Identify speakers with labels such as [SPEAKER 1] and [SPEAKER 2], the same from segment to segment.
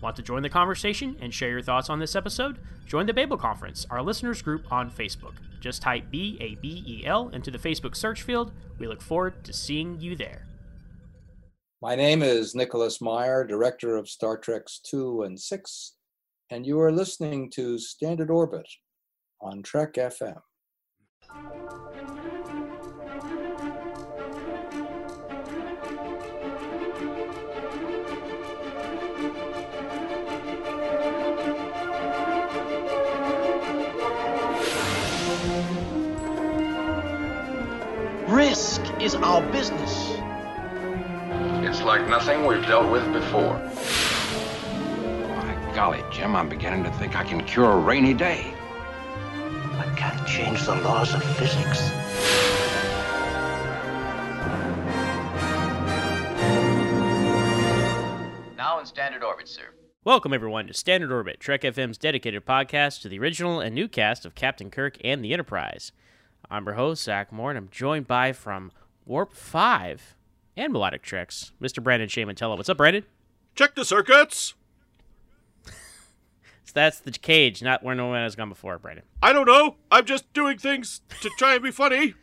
[SPEAKER 1] Want to join the conversation and share your thoughts on this episode? Join the Babel Conference, our listeners group on Facebook. Just type B A B E L into the Facebook search field. We look forward to seeing you there.
[SPEAKER 2] My name is Nicholas Meyer, director of Star Treks 2 and 6, and you are listening to Standard Orbit on Trek FM.
[SPEAKER 3] Risk is our business.
[SPEAKER 4] It's like nothing we've dealt with before.
[SPEAKER 5] My golly, Jim, I'm beginning to think I can cure a rainy day.
[SPEAKER 3] I can't change the laws of physics.
[SPEAKER 6] Now in standard orbit, sir.
[SPEAKER 1] Welcome, everyone, to Standard Orbit, Trek FM's dedicated podcast to the original and new cast of Captain Kirk and the Enterprise. I'm your host, Zach Moore, and I'm joined by from Warp 5 and Melodic Treks, Mr. Brandon Shaman What's up, Brandon?
[SPEAKER 7] Check the circuits.
[SPEAKER 1] So that's the cage, not where no one has gone before, Brandon.
[SPEAKER 7] I don't know. I'm just doing things to try and be funny.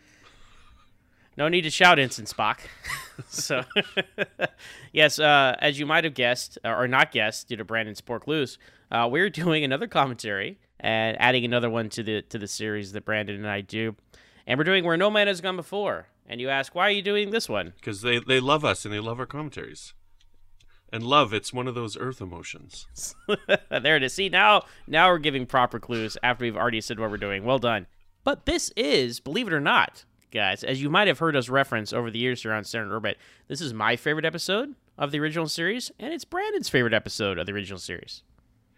[SPEAKER 1] No need to shout, Ensign Spock. so, yes, uh, as you might have guessed, or not guessed, due to Brandon's pork loose, uh, we're doing another commentary and adding another one to the to the series that Brandon and I do, and we're doing where no man has gone before. And you ask, why are you doing this one?
[SPEAKER 7] Because they, they love us and they love our commentaries. And love, it's one of those earth emotions.
[SPEAKER 1] there it is. See now, now we're giving proper clues after we've already said what we're doing. Well done. But this is, believe it or not, guys, as you might have heard us reference over the years here on Standard Orbit, this is my favorite episode of the original series, and it's Brandon's favorite episode of the original series.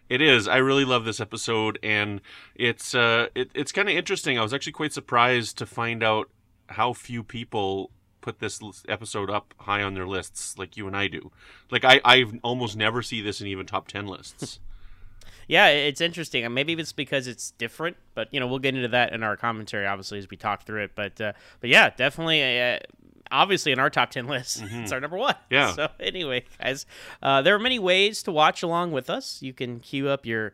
[SPEAKER 7] It is. I really love this episode, and it's uh, it, it's kind of interesting. I was actually quite surprised to find out how few people put this episode up high on their lists like you and I do. Like I I almost never see this in even top 10 lists.
[SPEAKER 1] Yeah, it's interesting. Maybe it's because it's different, but you know, we'll get into that in our commentary obviously as we talk through it, but uh, but yeah, definitely uh, obviously in our top 10 list mm-hmm. it's our number one
[SPEAKER 7] yeah
[SPEAKER 1] so anyway guys uh, there are many ways to watch along with us you can queue up your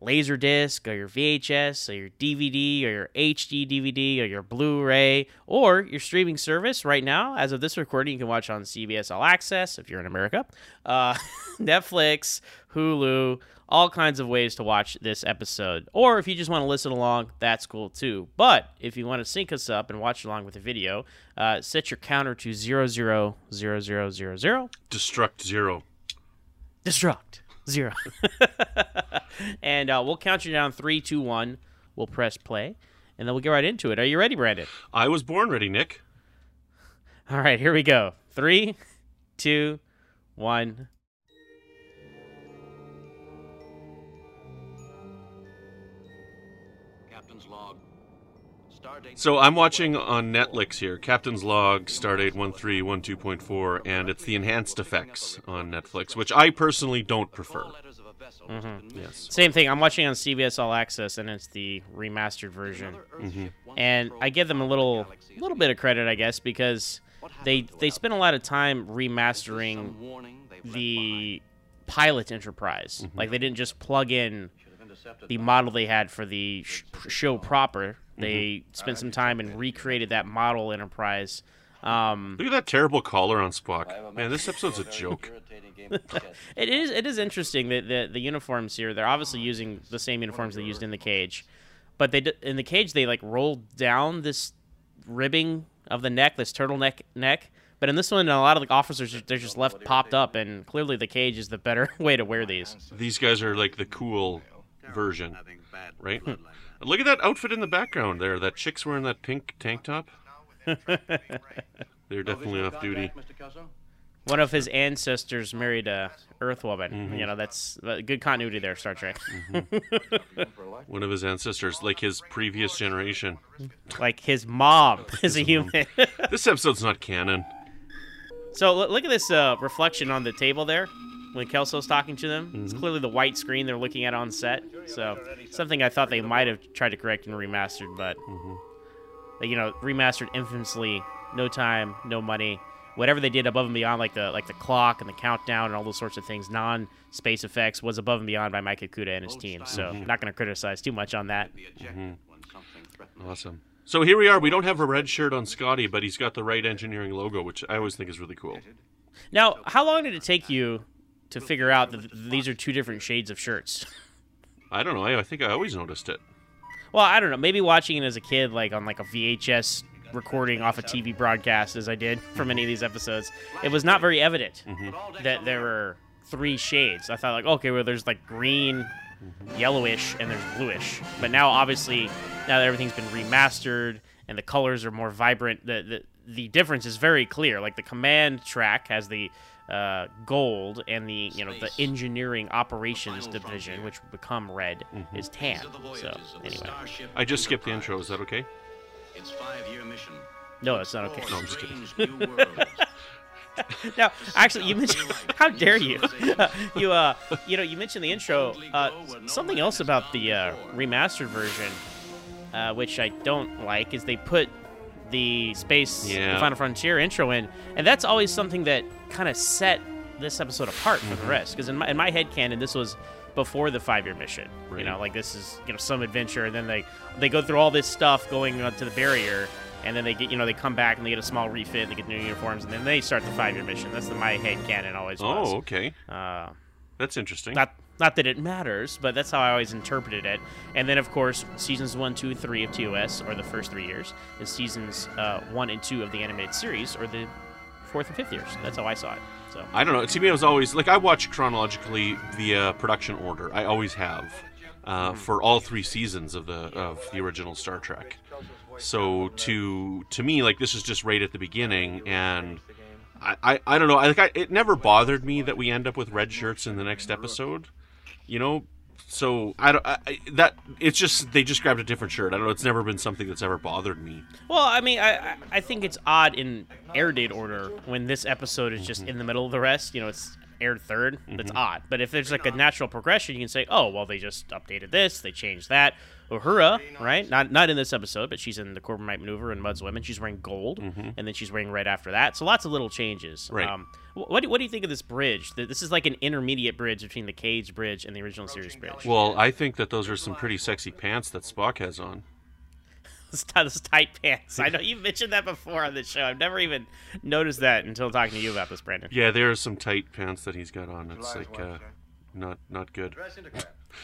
[SPEAKER 1] laser disc or your VHS or your DVD or your HD DVD or your Blu-ray or your streaming service right now. As of this recording, you can watch on CBS All Access if you're in America, uh, Netflix, Hulu, all kinds of ways to watch this episode. Or if you just want to listen along, that's cool too. But if you want to sync us up and watch along with the video, uh, set your counter to zero zero zero zero zero zero.
[SPEAKER 7] Destruct zero.
[SPEAKER 1] Destruct zero. and uh, we'll count you down three, two, one. We'll press play, and then we'll get right into it. Are you ready, Brandon?
[SPEAKER 7] I was born ready, Nick.
[SPEAKER 1] All right, here we go. Three, two, one.
[SPEAKER 7] So I'm watching on Netflix here, Captain's Log, Stardate 1312.4, and it's the enhanced effects on Netflix, which I personally don't prefer.
[SPEAKER 1] Mm-hmm. Yes. Same thing. I'm watching on CBS All Access, and it's the remastered version. Mm-hmm. And I give them a little, little bit of credit, I guess, because they they spent a lot of time remastering the pilot Enterprise. Mm-hmm. Like they didn't just plug in the model they had for the sh- show proper. They mm-hmm. spent some time and recreated that model Enterprise. Um,
[SPEAKER 7] Look at that terrible collar on Spock. Man, this episode's a joke.
[SPEAKER 1] it is. It is interesting that the, the uniforms here. They're obviously using the same uniforms they used in the cage, but they in the cage they like rolled down this ribbing of the neck, this turtleneck neck. But in this one, a lot of the officers they're just left popped up, and clearly the cage is the better way to wear these.
[SPEAKER 7] These guys are like the cool version, right? Look at that outfit in the background there. That chick's wearing that pink tank top. They're definitely off duty.
[SPEAKER 1] one of his ancestors married a Earth woman.
[SPEAKER 7] Mm-hmm.
[SPEAKER 1] You know, that's uh, good continuity there, Star Trek.
[SPEAKER 7] One of his ancestors, like his previous generation.
[SPEAKER 1] like his mom is a human.
[SPEAKER 7] This episode's not canon.
[SPEAKER 1] so look, look at this uh, reflection on the table there when Kelso's talking to them. It's mm-hmm. clearly the white screen they're looking at on set. So something I thought they might have tried to correct and remastered, but mm-hmm. they, you know, remastered infamously. No time, no money. Whatever they did above and beyond, like the like the clock and the countdown and all those sorts of things, non-space effects, was above and beyond by Mike Okuda and his team. So mm-hmm. not going to criticize too much on that.
[SPEAKER 7] Awesome. So here we are. We don't have a red shirt on Scotty, but he's got the right engineering logo, which I always think is really cool.
[SPEAKER 1] Now, how long did it take you to figure out that these are two different shades of shirts?
[SPEAKER 7] I don't know. I, I think I always noticed it.
[SPEAKER 1] Well, I don't know. Maybe watching it as a kid, like on like a VHS recording off a TV broadcast, as I did for many of these episodes, it was not very evident mm-hmm. that there were three shades. I thought like, okay, well, there's like green, mm-hmm. yellowish, and there's bluish. But now, obviously, now that everything's been remastered and the colors are more vibrant, the the, the difference is very clear. Like the command track has the uh, gold, and the you know the engineering operations division, which would become red, is tan. So anyway,
[SPEAKER 7] I just skipped the intro. Is that okay?
[SPEAKER 3] Its five-year mission.
[SPEAKER 1] no, that's not okay.
[SPEAKER 7] No, I'm just kidding.
[SPEAKER 3] Strange.
[SPEAKER 1] Now, actually, you mentioned how dare you? you uh, you know, you mentioned the intro. Uh, something else about the uh, remastered version, uh, which I don't like, is they put the space
[SPEAKER 7] Yeah.
[SPEAKER 1] the Final Frontier intro in, and that's always something that kind of set this episode apart from the rest. Because in my in my head canon, this was before the five year mission. You know, like this is you know some adventure, and then they they go through all this stuff going uh, to the barrier. And then they get, you know, they come back and they get a small refit, and they get new uniforms, and then they start the five-year mission. That's the my head canon always was.
[SPEAKER 7] Oh, okay.
[SPEAKER 1] Uh,
[SPEAKER 7] That's interesting.
[SPEAKER 1] not not that it matters, but that's how I always interpreted it. And then, of course, seasons one, two, three of TOS, or the first three years, is seasons uh, one and two of the animated series, or the fourth and fifth years. That's how I saw it. So
[SPEAKER 7] I don't know. To me, it was always like I watch chronologically via production order. I always have uh, for all three seasons of the of the original Star Trek. So to to me, like this is just right at the beginning, and I I, I don't know. I, like I, it never bothered me that we end up with red shirts in the next episode. You know. So I don't I, I- that it's just they just grabbed a different shirt. I don't know. It's never been something that's ever bothered me.
[SPEAKER 1] Well, I mean, I I- I think it's odd in air date order when this episode is just in the middle of the rest. You know, it's aired 3rd That's mm-hmm. odd. But if there's like a natural progression, you can say, oh, well, they just updated this, they changed that. Uhura, right? Not not in this episode, but she's in the Corbomite maneuver and Mudd's Women. She's wearing gold, and then she's wearing red after that. So lots of little changes.
[SPEAKER 7] Right.
[SPEAKER 1] Um, what do, what do you think of this bridge? This is like an intermediate bridge between the Cage Bridge and the original series bridge.
[SPEAKER 7] Well, I think that those are some pretty sexy pants that Spock has on.
[SPEAKER 1] Those those tight pants. I know you mentioned that before on the show. I've never even noticed that until talking to you about this, Brandon.
[SPEAKER 7] Yeah, there are some tight pants that he's got on. It's like uh, not not good.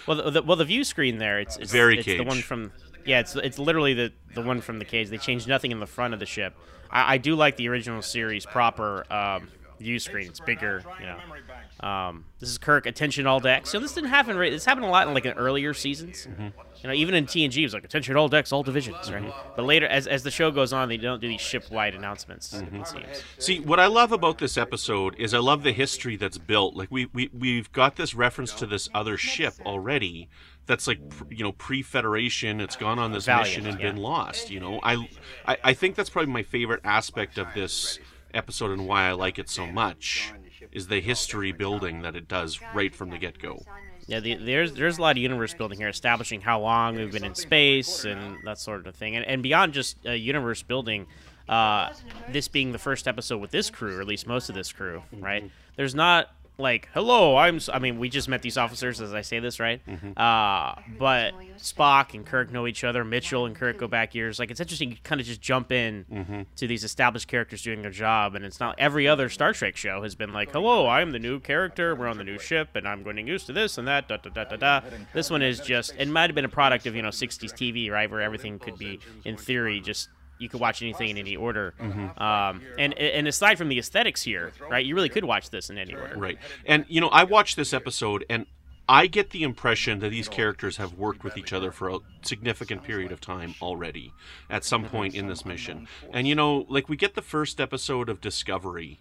[SPEAKER 1] Well, the, well, the view screen there, it's, it's
[SPEAKER 7] Very
[SPEAKER 1] it's the one from yeah, it's it's literally the the one from the cage. They changed nothing in the front of the ship. I, I do like the original series proper um, view screen. It's bigger, you know. Um, this is Kirk. Attention all decks. So this didn't happen. Right, this happened a lot in like in earlier seasons.
[SPEAKER 7] Mm-hmm.
[SPEAKER 1] You know, even in TNG, it was like attention all decks, all divisions, right?
[SPEAKER 7] Mm-hmm.
[SPEAKER 1] But later, as as the show goes on, they don't do these ship wide announcements.
[SPEAKER 7] Mm-hmm.
[SPEAKER 1] It seems.
[SPEAKER 7] See, what I love about this episode is I love the history that's built. Like we we we've got this reference to this other ship already. That's like you know pre-Federation. It's gone on this
[SPEAKER 1] Valiant,
[SPEAKER 7] mission and
[SPEAKER 1] yeah.
[SPEAKER 7] been lost. You know, I, I I think that's probably my favorite aspect of this episode and why I like it so much is the history building that it does right from the get-go.
[SPEAKER 1] Yeah, the, there's there's a lot of universe building here, establishing how long we've been in space and that sort of thing, and, and beyond just uh, universe building. Uh, this being the first episode with this crew, or at least most of this crew, right? There's not like, hello, I'm. s- I mean, we just met these officers, as I say this, right? Uh, but Spock and Kirk know each other. Mitchell and Kirk go back years. Like, it's interesting. You kind of just jump in to these established characters doing their job, and it's not every other Star Trek show has been like, hello, I'm the new character. We're on the new ship, and I'm getting used to this and that. Da da da da da. This one is just. It might have been a product of you know 60s TV, right, where everything could be, in theory, just you could watch anything in any order. Um, and and aside from the aesthetics here, right, you really could watch this in any order.
[SPEAKER 7] Right. And you know, I watched this episode and I get the impression that these characters have worked with each other for a significant period of time already at some point in this mission. And you know, like we get the first episode of Discovery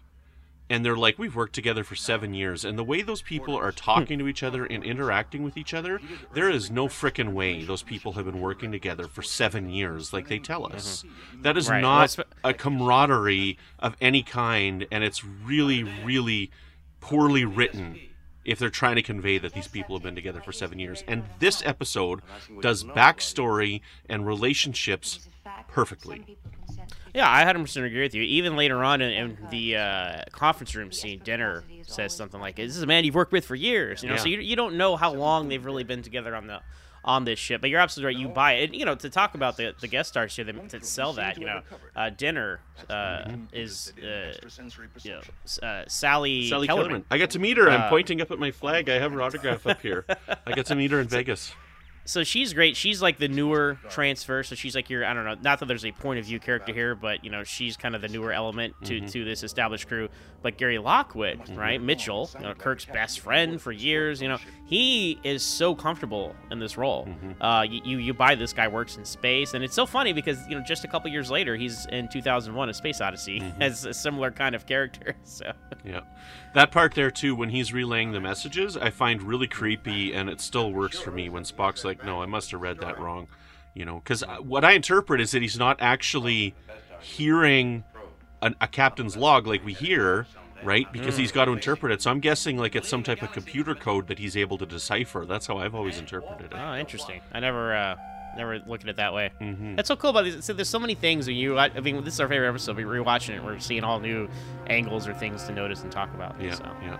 [SPEAKER 7] and they're like, we've worked together for seven years, and the way those people are talking to each other and interacting with each other, there is no frickin' way those people have been working together for seven years, like they tell us. That is
[SPEAKER 1] Mm-hmm. Right.
[SPEAKER 7] Not a camaraderie of any kind, and it's really, really poorly written if they're trying to convey that these people have been together for seven years. And this episode does backstory and relationships perfectly.
[SPEAKER 1] Yeah, I 100% agree with you. Even later on in, in the uh, conference room scene, Dehner says something like, "This is a man you've worked with for years." You know, so you, you don't know how long they've really been together on the on this ship. But you're absolutely right. You buy it. And, you know, to talk about the, the guest stars here that, that sell that, you know, uh, Dehner uh, is uh, you know, uh, Sally,
[SPEAKER 7] Sally
[SPEAKER 1] Kellerman.
[SPEAKER 7] Kellerman. I got to meet her. I'm
[SPEAKER 1] Uh,
[SPEAKER 7] pointing up at my flag. I have her autograph up here. I got to meet her in Vegas.
[SPEAKER 1] So she's great. She's like the newer transfer. So she's like your I don't know. Not that there's a point of view character here, but you know she's kind of the newer element to,
[SPEAKER 7] Mm-hmm.
[SPEAKER 1] to this established crew. But Gary Lockwood, right? Mitchell, you know, Kirk's best friend for years. You know he is so comfortable in this role.
[SPEAKER 7] Mm-hmm.
[SPEAKER 1] Uh, you, you you buy this guy works in space, and it's so funny because you know just a couple years later he's in 2001: A Space Odyssey
[SPEAKER 7] Mm-hmm.
[SPEAKER 1] as a similar kind of character. So
[SPEAKER 7] Yeah. That part there, too, when he's relaying the messages, I find really creepy, and it still works for me when Spock's like, no, I must have read that wrong. You know, because what I interpret is that he's not actually hearing an, a captain's log like we hear, right? Because he's got to interpret it. So I'm guessing like it's some type of computer code that he's able to decipher. That's how I've always interpreted it.
[SPEAKER 1] Oh, interesting. I never, uh, never looked at it that way.
[SPEAKER 7] Mhm.
[SPEAKER 1] That's so cool about these. So there's so many things when you. I mean, this is our favorite episode. We're rewatching it. We're seeing all new angles or things to notice and talk about.
[SPEAKER 7] Yeah,
[SPEAKER 1] So.
[SPEAKER 7] yeah.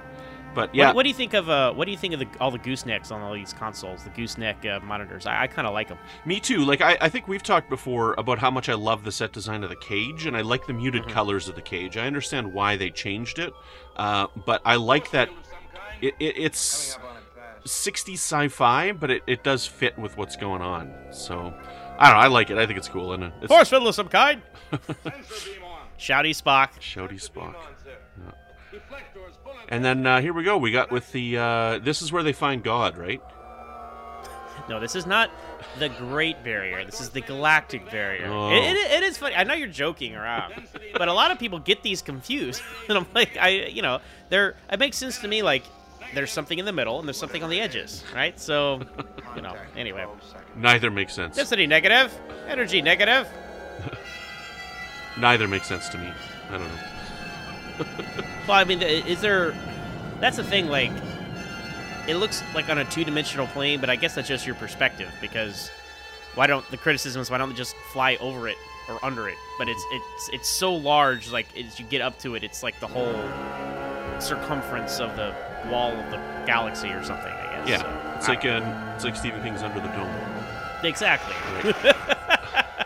[SPEAKER 7] But
[SPEAKER 1] What-
[SPEAKER 7] yeah,
[SPEAKER 1] What, do you think of uh? What do you think of the, all the goosenecks on all these consoles? The gooseneck uh, monitors. I, I kind of like them.
[SPEAKER 7] Me too. Like I, I think we've talked before about how much I love the set design of the cage, and I like the muted colors of the cage. I understand why they changed it, uh, but I like that it, it, it's 60 sci-fi, but it, it does fit with what's going on. So I don't know. I like it. I think it's cool, and it's
[SPEAKER 1] Force fiddle of some kind. Shouty Spock.
[SPEAKER 7] Shouty Spock. And then uh, here we go. We got with the. Uh, this is where they find God, right?
[SPEAKER 1] No, this is not the Great Barrier. This is the Galactic Barrier.
[SPEAKER 7] Oh.
[SPEAKER 1] It, it, it is funny. I know you're joking around, but a lot of people get these confused. And I'm like, I, you know, there. It makes sense to me. Like, there's something in the middle and there's something on the edges, right? So, you know. Anyway,
[SPEAKER 7] Neither makes sense.
[SPEAKER 1] density negative, energy negative.
[SPEAKER 7] Neither makes sense to me. I don't know.
[SPEAKER 1] Well, I mean, is there? That's the thing. Like, it looks like on a two-dimensional plane, but I guess that's just your perspective. Because why don't the criticisms? why don't they just fly over it or under it? But it's it's it's so large. Like as you get up to it, it's like the whole circumference of the wall of the galaxy or something. I guess.
[SPEAKER 7] Yeah,
[SPEAKER 1] So,
[SPEAKER 7] it's like uh, it's like Stephen King's Under the Dome.
[SPEAKER 1] exactly.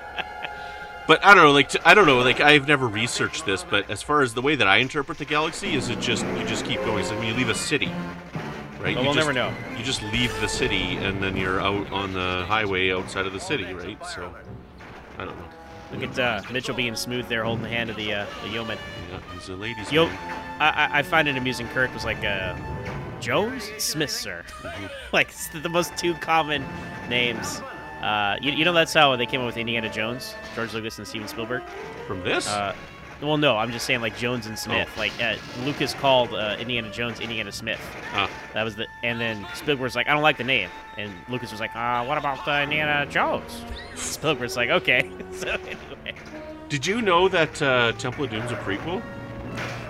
[SPEAKER 7] But I don't know, like I don't know, like I've never researched this, but as far as the way that I interpret the galaxy, is it just you just keep going. So when you leave a city, right?
[SPEAKER 1] Well,
[SPEAKER 7] you
[SPEAKER 1] we'll
[SPEAKER 7] just,
[SPEAKER 1] never know.
[SPEAKER 7] You just leave the city, and then you're out on the highway outside of the city, right? So I don't know.
[SPEAKER 1] Look at uh, Mitchell being smooth there, holding the hand of the uh, the yeoman.
[SPEAKER 7] Yeah, he's a ladies'
[SPEAKER 1] Yo. I, I- I find it amusing. Kirk was like, uh, Jones Smith, sir. like it's the most two common names. Uh, you, you know that's how they came up with Indiana Jones, George Lucas and Steven Spielberg.
[SPEAKER 7] From this,
[SPEAKER 1] Uh, well, no, I'm just saying like Jones and Smith.
[SPEAKER 7] Oh.
[SPEAKER 1] Like uh, Lucas called uh, Indiana Jones Indiana Smith.
[SPEAKER 7] Ah.
[SPEAKER 1] That was the, and then Spielberg was like, I don't like the name, and Lucas was like, uh, what about uh, Indiana Jones? Spielberg's like, okay. so anyway.
[SPEAKER 7] did you know that uh, Temple of Doom's a prequel?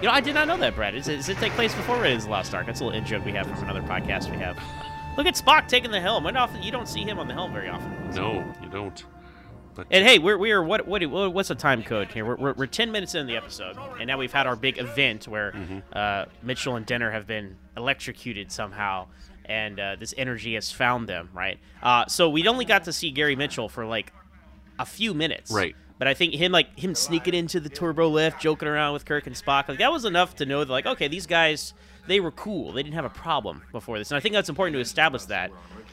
[SPEAKER 1] You know, I did not know that, Brad. Does it, does it take place before Raiders of the Lost Ark? That's a little in joke we have from another podcast we have. Look at Spock taking the helm. When often you don't see him on the helm very often.
[SPEAKER 7] No, you don't. But
[SPEAKER 1] And hey, we're we're what what what's the time code here? We're, we're, we're ten minutes in the episode, and now we've had our big event where uh, Mitchell and Dehner have been electrocuted somehow, and uh, this energy has found them. Right. Uh, so we only got to see Gary Mitchell for like a few minutes.
[SPEAKER 7] Right.
[SPEAKER 1] But I think him like him sneaking into the turbo lift, joking around with Kirk and Spock, like that was enough to know that like okay, these guys they were cool. They didn't have a problem before this, and I think that's important to establish that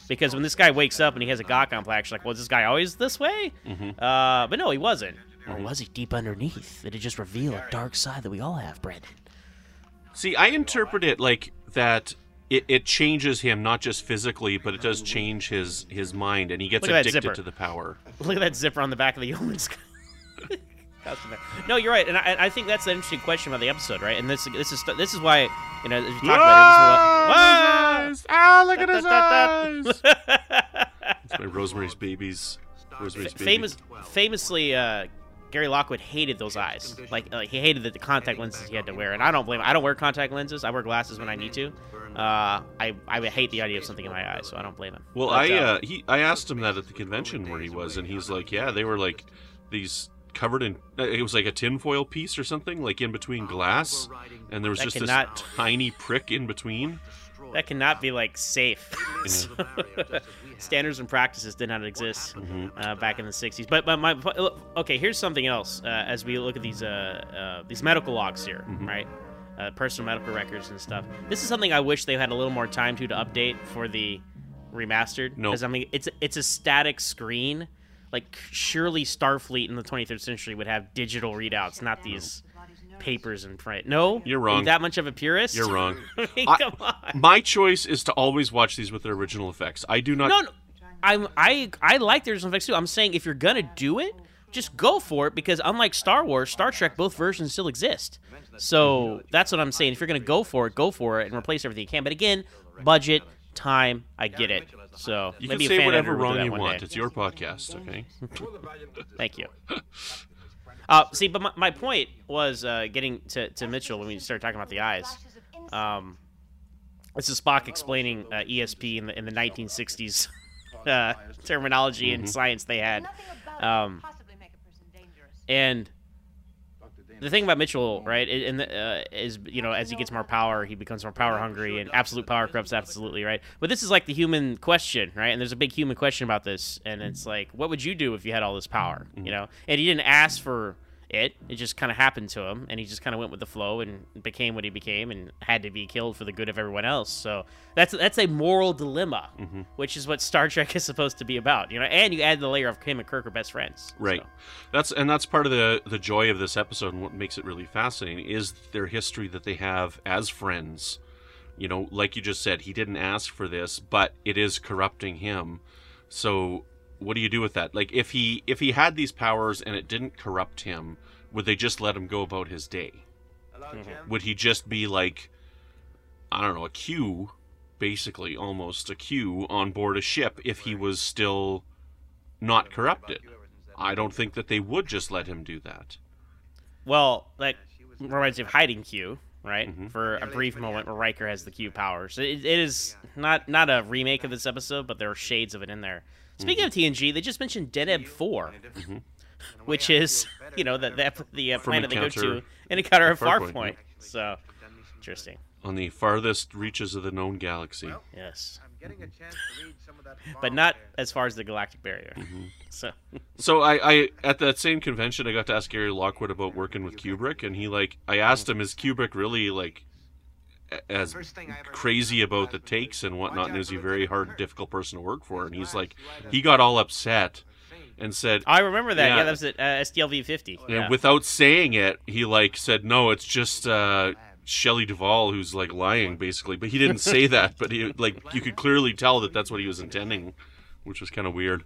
[SPEAKER 1] because when this guy wakes up and he has a God complex, like, was this guy always this way? Uh, but no, he wasn't. Or was he deep underneath? Did it just reveal a dark side that we all have, Brandon?
[SPEAKER 7] See, I interpret it like that. It, it changes him not just physically, but it does change his his mind, and he gets
[SPEAKER 1] Look at that
[SPEAKER 7] addicted to the power.
[SPEAKER 1] Look at that zipper on the back of the yeoman's. Costume there. No, you're right, and I, I think that's an interesting question about the episode, right? And this this is this is why you know as we talked about it, this is what,
[SPEAKER 7] Ah, look at his
[SPEAKER 1] Ah!
[SPEAKER 7] eyes. It's my Rosemary's Babies. Rosemary's Baby.
[SPEAKER 1] Famous, famously, uh, Gary Lockwood hated those eyes. Like, like he hated the, the contact lenses he had to wear, and I don't blame him. I don't wear contact lenses. I wear glasses when I need to. Uh, I I would hate the idea of something in my eyes, so I don't blame him.
[SPEAKER 7] Well,
[SPEAKER 1] But,
[SPEAKER 7] I
[SPEAKER 1] uh,
[SPEAKER 7] uh, he I asked him that at the convention where he was, and he's like, yeah, they were like these covered in uh, it was like a tinfoil piece or something, like in between glass, and there was
[SPEAKER 1] That
[SPEAKER 7] just
[SPEAKER 1] cannot-
[SPEAKER 7] this tiny prick in between.
[SPEAKER 1] that cannot be like safe. Standards and practices did not exist
[SPEAKER 7] Mm-hmm.
[SPEAKER 1] uh, back in the '60s. But, but my okay, here's something else. Uh, as we look at these uh, uh, these medical logs here,
[SPEAKER 7] Mm-hmm.
[SPEAKER 1] right? Uh, personal medical records and stuff. This is something I wish they had a little more time to to update for the remastered.
[SPEAKER 7] Nope.
[SPEAKER 1] Because I mean, it's it's a static screen. Like surely Starfleet in the 23rd century would have digital readouts, not these papers in print. No,
[SPEAKER 7] You're
[SPEAKER 1] Are
[SPEAKER 7] wrong.
[SPEAKER 1] you that much of a purist?
[SPEAKER 7] You're wrong.
[SPEAKER 1] I mean,
[SPEAKER 7] I-
[SPEAKER 1] come on.
[SPEAKER 7] My choice is to always watch these with their original effects. I do not.
[SPEAKER 1] No, no. I'm I I like the original effects too. I'm saying if you're gonna do it, just go for it because unlike Star Wars, Star Trek, both versions still exist. So that's what I'm saying. If you're gonna go for it, go for it and replace everything you can. But again, budget, time, I get it. So
[SPEAKER 7] You
[SPEAKER 1] maybe
[SPEAKER 7] can say whatever
[SPEAKER 1] editor will do
[SPEAKER 7] wrong you want.
[SPEAKER 1] day.
[SPEAKER 7] It's your podcast, okay?
[SPEAKER 1] Thank you. Uh, see, but my, my point was uh, getting to, to Mitchell when we started talking about the eyes. Um, this is Spock explaining uh, ESP in the in the 1960s uh, terminology and science they had. Um, and the thing about Mitchell, right, and the, uh, is you know as he gets more power, he becomes more power hungry, and absolute power corrupts absolutely, right. But this is like the human question, right? And there's a big human question about this, and it's like, what would you do if you had all this power, you know? And he didn't ask for it; it just kind of happened to him, and he just kind of went with the flow and became what he became, and had to be killed for the good of everyone else. So that's that's a moral dilemma, mm-hmm. which is what Star Trek is supposed to be about, you know. And you add the layer of him and Kirk are best friends,
[SPEAKER 7] Right.
[SPEAKER 1] So.
[SPEAKER 7] That's and that's part of the the joy of this episode and what makes it really fascinating is their history that they have as friends. You know, like you just said, he didn't ask for this, but it is corrupting him. So, what do you do with that? Like if he if he had these powers and it didn't corrupt him, would they just let him go about his day? Would he just be like I don't know, a Q, basically almost a Q on board a ship if he was still not corrupted? I don't think that they would just let him do that.
[SPEAKER 1] Well, that reminds me of Hide and Q, right?
[SPEAKER 7] Mm-hmm.
[SPEAKER 1] For a brief moment where Riker has the Q powers. It, it is not not a remake of this episode, but there are shades of it in there. Speaking of
[SPEAKER 7] Mm-hmm.
[SPEAKER 1] TNG, they just mentioned Deneb 4, which is, you know, the, the, the uh, planet they go to in Encounter at
[SPEAKER 7] Farpoint,
[SPEAKER 1] Farpoint. So, interesting.
[SPEAKER 7] On the farthest reaches of the known galaxy.
[SPEAKER 1] Yes. But not as far as the galactic barrier.
[SPEAKER 7] Mm-hmm.
[SPEAKER 1] So,
[SPEAKER 7] So I, I at that same convention I got to ask Gary Lockwood about working with Kubrick and he like I asked him is Kubrick really like a- as crazy about the takes and whatnot and is he a very hard difficult person to work for and he's like he got all upset and said
[SPEAKER 1] I remember that. Yeah,
[SPEAKER 7] Yeah.
[SPEAKER 1] that was at uh, STLV 50.
[SPEAKER 7] and
[SPEAKER 1] Yeah.
[SPEAKER 7] without saying it he like said no it's just uh Shelley Duvall who's like lying basically but he didn't say that but he like you could clearly tell that that's what he was intending which was kind of weird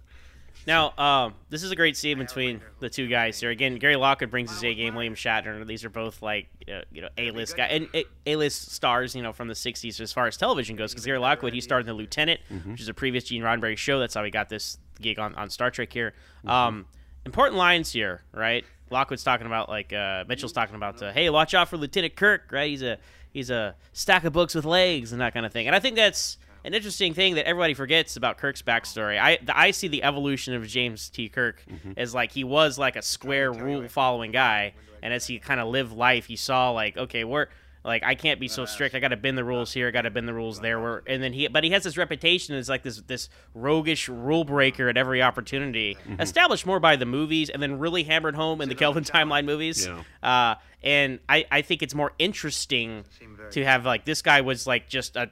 [SPEAKER 1] Now, um, this is a great scene between the two guys here. Again, Gary Lockwood brings his A game. William Shatner. These are both like uh, you know A list guy and A list stars. You know from the '60s as far as television goes. Because Gary Lockwood he starred in The Lieutenant, which is a previous Gene Roddenberry show. That's how he got this gig on, on Star Trek here. Um, important lines here, right? Lockwood's talking about like uh, Mitchell's talking about. Uh, hey, watch out for Lieutenant Kirk, right? He's a he's a stack of books with legs and that kind of thing. And I think that's an interesting thing that everybody forgets about Kirk's backstory. I I see the evolution of James T. Kirk as like he was like a square rule following guy, and as he kind of lived life, he saw like okay, we're like I can't be so strict. I got to bend the rules here. I got to bend the rules there. Where and then he, but he has this reputation as like this this roguish rule breaker at every opportunity, established more by the movies and then really hammered home in the Kelvin timeline movies.
[SPEAKER 7] Yeah.
[SPEAKER 1] Uh, and I I think it's more interesting to have like this guy was like just a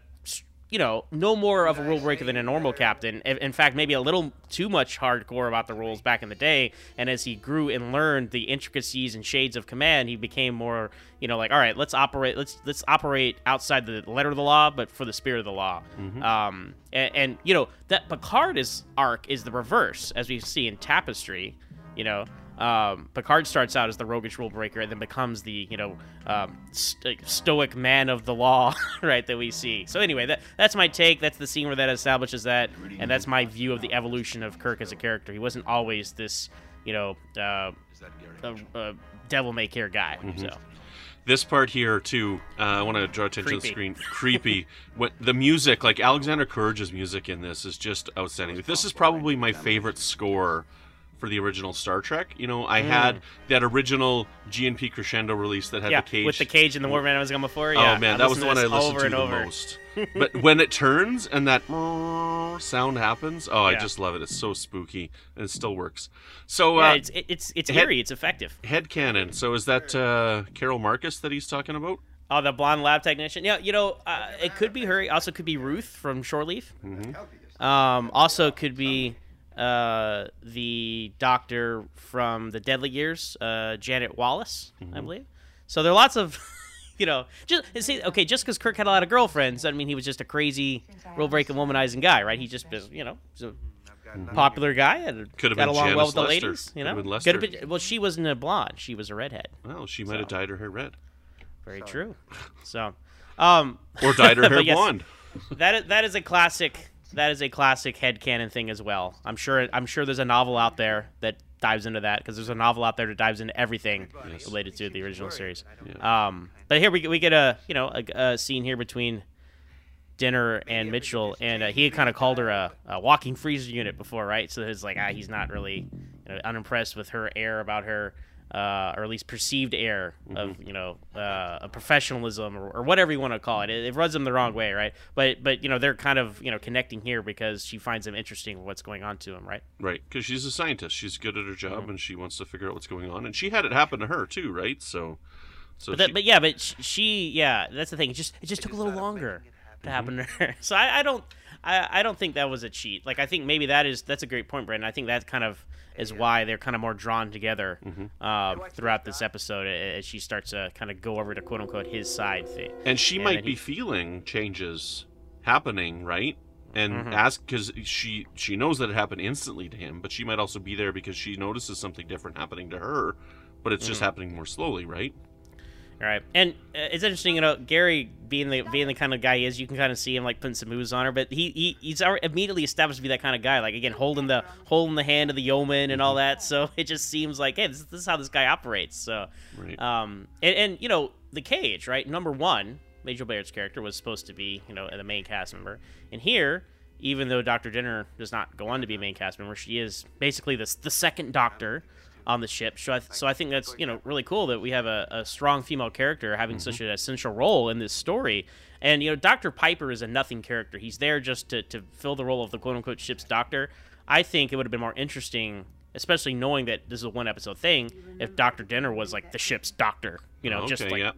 [SPEAKER 1] you know, no more of a rule breaker than a normal captain. In fact, maybe a little too much hardcore about the rules back in the day. And as he grew and learned the intricacies and shades of command, he became more, you know, like, all right, let's operate, let's let's operate outside the letter of the law, but for the spirit of the law. Um, and, and you know that Picard is arc is the reverse, as we see in Tapestry. You know, um, Picard starts out as the roguish rule breaker and then becomes the you know um, st- stoic man of the law, right? That we see. So anyway, that that's my take. That's the scene where that establishes that, and that's my view of the evolution of Kirk as a character. He wasn't always this you know uh, uh, uh, devil may care guy. So
[SPEAKER 7] This part here too, uh, I want to draw attention to the screen. Creepy. What the music, like Alexander Courage's music in this, is just outstanding. This is probably my favorite score for the original Star Trek. You know, I had that original GNP crescendo release that had
[SPEAKER 1] Mm. yeah,
[SPEAKER 7] the cage
[SPEAKER 1] with the cage and the Warman I was going before. Yeah,
[SPEAKER 7] oh man,
[SPEAKER 1] I
[SPEAKER 7] that was the one I listened
[SPEAKER 1] over
[SPEAKER 7] to
[SPEAKER 1] and
[SPEAKER 7] the
[SPEAKER 1] over.
[SPEAKER 7] most. but when it turns and that sound happens, oh, I just love it. It's so spooky and it still works. So
[SPEAKER 1] Yeah,
[SPEAKER 7] uh,
[SPEAKER 1] it's it, it's it's
[SPEAKER 7] head-
[SPEAKER 1] eerie. It's effective.
[SPEAKER 7] head canon. So is that uh, Carol Marcus that he's talking about?
[SPEAKER 1] Oh, the blonde lab technician. Yeah, you know, uh, it could be her. It Also, could be Ruth from Shore Leave. Um, also, could be uh, the doctor from the Deadly Years, uh, Janet Wallace, I believe. So there are lots of, you know, just and see. Okay, just because Kirk had a lot of girlfriends doesn't mean he was just a crazy, rule breaking, womanizing guy, right? He just, was, you know, was a popular guy and
[SPEAKER 7] Could have
[SPEAKER 1] got
[SPEAKER 7] been
[SPEAKER 1] along well
[SPEAKER 7] Janice
[SPEAKER 1] with the
[SPEAKER 7] Lester.
[SPEAKER 1] ladies. You know,
[SPEAKER 7] been Lester.
[SPEAKER 1] Could have been- well, she wasn't a blonde; she was a redhead.
[SPEAKER 7] Well, she might have dyed her hair red
[SPEAKER 1] Very true. So, um,
[SPEAKER 7] or dyed her hair
[SPEAKER 1] yes.
[SPEAKER 7] blonde.
[SPEAKER 1] that is, that is a classic. That is a classic head headcanon thing as well. I'm sure. I'm sure there's a novel out there that dives into that because there's a novel out there that dives into everything related to the original series. Um, but here we get, we get a you know a, a scene here between Dehner and Mitchell, and uh, he had kind of called her a, a walking freezer unit before, right? So it's like ah, he's not really you know, unimpressed with her air about her. Uh, or at least perceived air of you know uh, a professionalism or, or whatever you want to call it. it. It rubs them the wrong way, right? But but you know they're kind of you know connecting here because she finds him interesting what's going on to him, right?
[SPEAKER 7] Right, because she's a scientist. She's good at her job,
[SPEAKER 1] Mm-hmm.
[SPEAKER 7] and she wants to figure out what's going on. And she had it happen to her too, right? So, so
[SPEAKER 1] But, that,
[SPEAKER 7] she-
[SPEAKER 1] but yeah, but she yeah that's the thing. It just it just took a little longer to happen to her. So I, I don't I, I don't think that was a cheat. Like I think maybe that is that's a great point, Brandon. I think that kind of is why they're kind of more drawn together um, throughout this episode as she starts to kind of go over to quote unquote his side thing.
[SPEAKER 7] and she
[SPEAKER 1] and
[SPEAKER 7] might be
[SPEAKER 1] he-
[SPEAKER 7] feeling changes happening, right? And
[SPEAKER 1] Mm-hmm.
[SPEAKER 7] ask because she she knows that it happened instantly to him, but she might also be there because she notices something different happening to her, but it's
[SPEAKER 1] Mm-hmm.
[SPEAKER 7] just happening more slowly, right?
[SPEAKER 1] All right, and uh, it's interesting, you know, Gary being the being the kind of guy he is, you can kind of see him like putting some moves on her, but he, he he's already immediately established to be that kind of guy. Like again, holding the holding the hand of the yeoman and all that. So it just seems like, hey, this, this is how this guy operates. So,
[SPEAKER 7] Right.
[SPEAKER 1] um, and, and you know, the cage, right? Number one, Majel Barrett's character was supposed to be, you know, the main cast member, and here. Even though Doctor Dehner does not go on to be a main cast member, she is basically the, the second Doctor on the ship. So I, so I think that's you know really cool that we have a, a strong female character having such an essential role in this story. And you know, Doctor Piper is a nothing character. He's there just to, to fill the role of the quote unquote ship's doctor. I think it would have been more interesting, especially knowing that this is a one episode thing, if Doctor Dehner was like the ship's doctor. You know,
[SPEAKER 7] okay,
[SPEAKER 1] just like
[SPEAKER 7] yeah.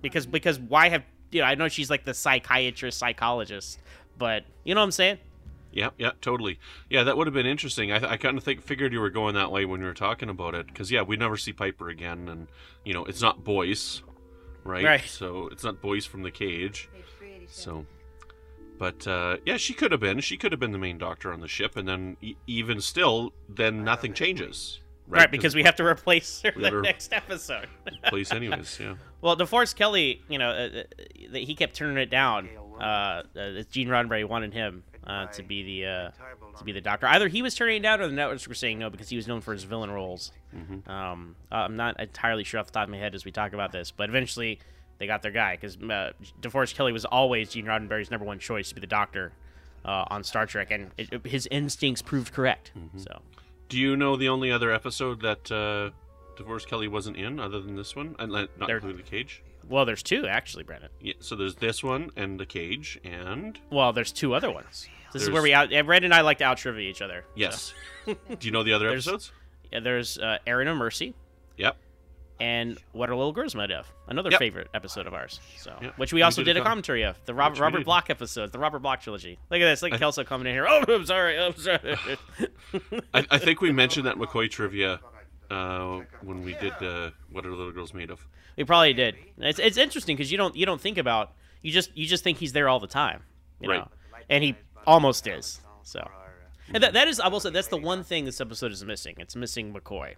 [SPEAKER 1] because because why have you know I know she's like the psychiatrist psychologist, but you know what I'm saying?
[SPEAKER 7] Yeah, yeah, totally. Yeah, that would have been interesting. I, I kind of think figured you were going that way when we were talking about it, because yeah, we never see Piper again, and you know, it's not Boyce, right?
[SPEAKER 1] Right.
[SPEAKER 7] So it's not Boyce from the cage. So, but uh, yeah, she could have been. She could have been the main doctor on the ship, and then e- even still, then nothing changes.
[SPEAKER 1] Right, because we have to replace her
[SPEAKER 7] We
[SPEAKER 1] the
[SPEAKER 7] gotta-
[SPEAKER 1] next episode.
[SPEAKER 7] place anyways. Yeah.
[SPEAKER 1] Well, DeForest Kelley, you know, uh, uh, he kept turning it down. Uh, uh, Gene Roddenberry wanted him uh, to be the uh, to be the Doctor. Either he was turning it down, or the networks were saying no because he was known for his villain roles. Um, uh, I'm not entirely sure off the top of my head as we talk about this, but eventually they got their guy because uh, DeForest Kelley was always Gene Roddenberry's number one choice to be the Doctor uh, on Star Trek, and it, it- his instincts proved correct. So.
[SPEAKER 7] Do you know the only other episode that DeForest Kelley wasn't in, other than this one, and not
[SPEAKER 1] There-
[SPEAKER 7] including the cage?
[SPEAKER 1] Well, there's two actually, Brennan.
[SPEAKER 7] Yeah. So there's this one and the cage, and
[SPEAKER 1] Well, there's two other ones. This is where we out. and Brandon and I like to out trivia each other.
[SPEAKER 7] yes. Do you know the other
[SPEAKER 1] There's-
[SPEAKER 7] episodes?
[SPEAKER 1] Yeah, there's uh, Errand of Mercy,
[SPEAKER 7] Yep.
[SPEAKER 1] and What Are Little Girls Made Of? Another
[SPEAKER 7] Yep.
[SPEAKER 1] favorite episode of ours. So,
[SPEAKER 7] Yep.
[SPEAKER 1] which we
[SPEAKER 7] We
[SPEAKER 1] also
[SPEAKER 7] did
[SPEAKER 1] did,
[SPEAKER 7] a
[SPEAKER 1] a
[SPEAKER 7] com-
[SPEAKER 1] commentary of the Robert, Robert. Bloch episodes, the Robert Bloch trilogy. Look at this, look at Kelso coming in here. Oh, I'm sorry, I'm sorry.
[SPEAKER 7] I, I think we mentioned that McCoy trivia uh, when we did uh, what are little girls made of.
[SPEAKER 1] we probably did. It's it's interesting because you don't you don't think about you just you just think he's there all the time, you
[SPEAKER 7] Right.
[SPEAKER 1] know, and he almost is. So. And that, that is, I will say, that's the one thing this episode is missing. It's missing McCoy.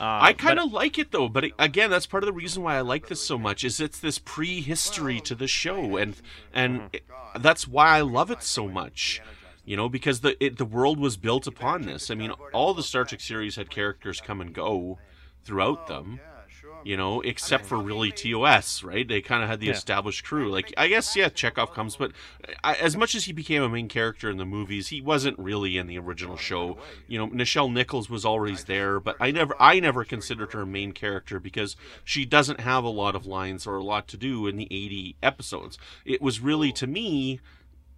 [SPEAKER 1] Uh,
[SPEAKER 7] I kind of like it though, but it, again, that's part of the reason why I like this so much. Is it's this prehistory to the show, and and
[SPEAKER 1] Mm-hmm.
[SPEAKER 7] it- that's why I love it so much. You know, because the it, the world was built upon this. I mean, all the Star Trek series had characters come and go throughout them. You know, except for really TOS, right? They kind of had the
[SPEAKER 1] Yeah.
[SPEAKER 7] established crew. Like, I guess, yeah, Chekov comes, but I, as much as he became a main character in the movies, he wasn't really in the original show. You know, Nichelle Nichols was always there, but I never, I never considered her a main character because she doesn't have a lot of lines or a lot to do in the 80 episodes. It was really, to me,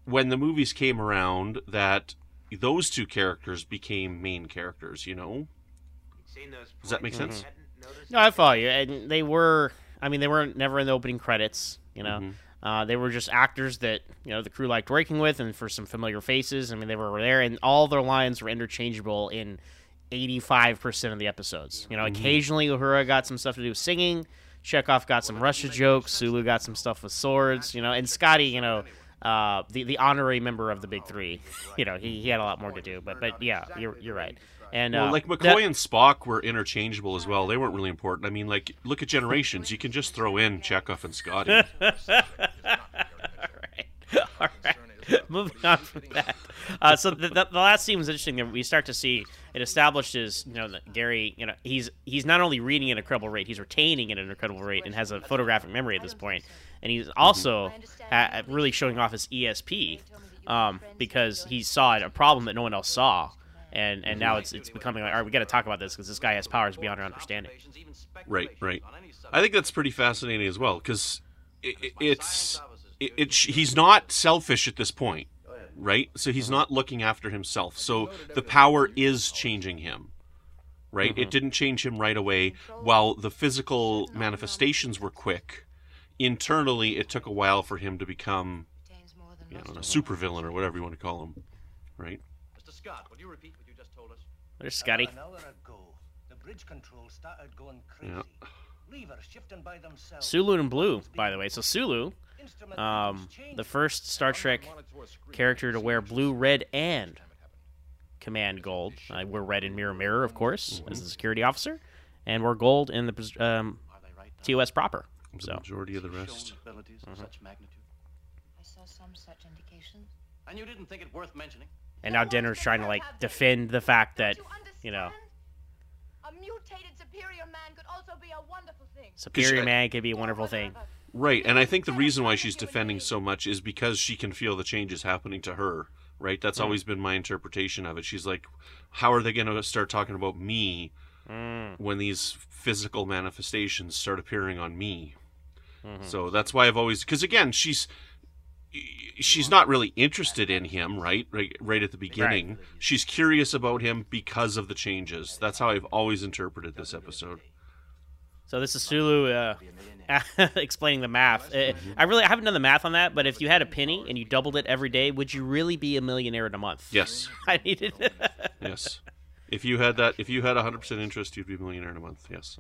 [SPEAKER 7] when the movies came around that those two characters became main characters. You know, does that make sense?
[SPEAKER 1] No, I follow you. And they were, I mean, they weren't never in the opening credits. You know,
[SPEAKER 7] Mm-hmm.
[SPEAKER 1] uh, they were just actors that you know the crew liked working with, and for some familiar faces. I mean, they were there, and all their lines were interchangeable in eighty-five percent of the episodes. You know,
[SPEAKER 7] Mm-hmm.
[SPEAKER 1] occasionally Uhura got some stuff to do with singing. Chekov got some Russia jokes. Sulu got some stuff with swords. You know, and Scotty, you know. Uh, the the honorary member of the big three, you know, he, he had a lot more to do, but but yeah, you're you're right, and
[SPEAKER 7] Well,
[SPEAKER 1] uh,
[SPEAKER 7] like McCoy
[SPEAKER 1] that-
[SPEAKER 7] and Spock were interchangeable as well. They weren't really important. I mean, like look at Generations. You can just throw in Chekov and Scotty.
[SPEAKER 1] All right. All right. Moving on from that. Uh, so the, the, the last scene was interesting. That we start to see it establishes, you know, that Gary, you know, he's he's not only reading at an incredible rate, he's retaining at an incredible rate, and has a photographic memory at this point. And he's mm-hmm. also ha- really showing off his ESP um, because he saw a problem that no one else saw. And, and mm-hmm. now it's it's becoming like all right we got to talk about this because this guy has powers beyond our understanding.
[SPEAKER 7] right, right. I think that's pretty fascinating as well because it, it, it's it, it, he's not selfish at this point, right? So he's mm-hmm. not looking after himself. So the power is changing him. Right? It didn't change him right away. While the physical manifestations were quick, internally it took a while for him to become you know, a supervillain or whatever you want to call him. Right?
[SPEAKER 3] Mr. Scott, would you repeat what you just told us?
[SPEAKER 1] There's Scotty.
[SPEAKER 8] An hour ago, the bridge control started going crazy.
[SPEAKER 7] Yeah.
[SPEAKER 8] Levers shifting by themselves.
[SPEAKER 1] Sulu and Blue, by the way. So Sulu, um, the first Star Trek character to wear blue, red, and command gold. I wear red in Mirror Mirror, of course, as a security officer, and wear gold in the um, TOS proper.
[SPEAKER 7] The
[SPEAKER 1] So
[SPEAKER 7] majority of the rest.
[SPEAKER 3] Abilities of mm-hmm. such magnitude.
[SPEAKER 9] I saw some such indications.
[SPEAKER 3] And you didn't think it worth mentioning?
[SPEAKER 1] and now Dehner's trying to like defend the fact that you know
[SPEAKER 9] A mutated superior man could also be a wonderful thing.
[SPEAKER 1] superior
[SPEAKER 7] I- uh,
[SPEAKER 1] man could be a wonderful thing.
[SPEAKER 7] Right, and I think the reason why she's defending so much is because she can feel the changes happening to her. Right, that's mm-hmm. always been my interpretation of it. She's like, "How are they going to start talking about me mm. when these physical manifestations start appearing on me?" So that's why I've always, because again, she's she's not really interested in him, right? Right, right at the beginning, she's curious about him because of the changes. That's how I've always interpreted this episode.
[SPEAKER 1] So this is Sulu uh, explaining the math. Uh, I really I haven't done the math on that, but if you had a penny and you doubled it every day, would you really be a millionaire in a month?
[SPEAKER 7] Yes,
[SPEAKER 1] I needed.
[SPEAKER 7] yes. If you had that, if you had hundred percent interest, you'd be a millionaire in a month. Yes.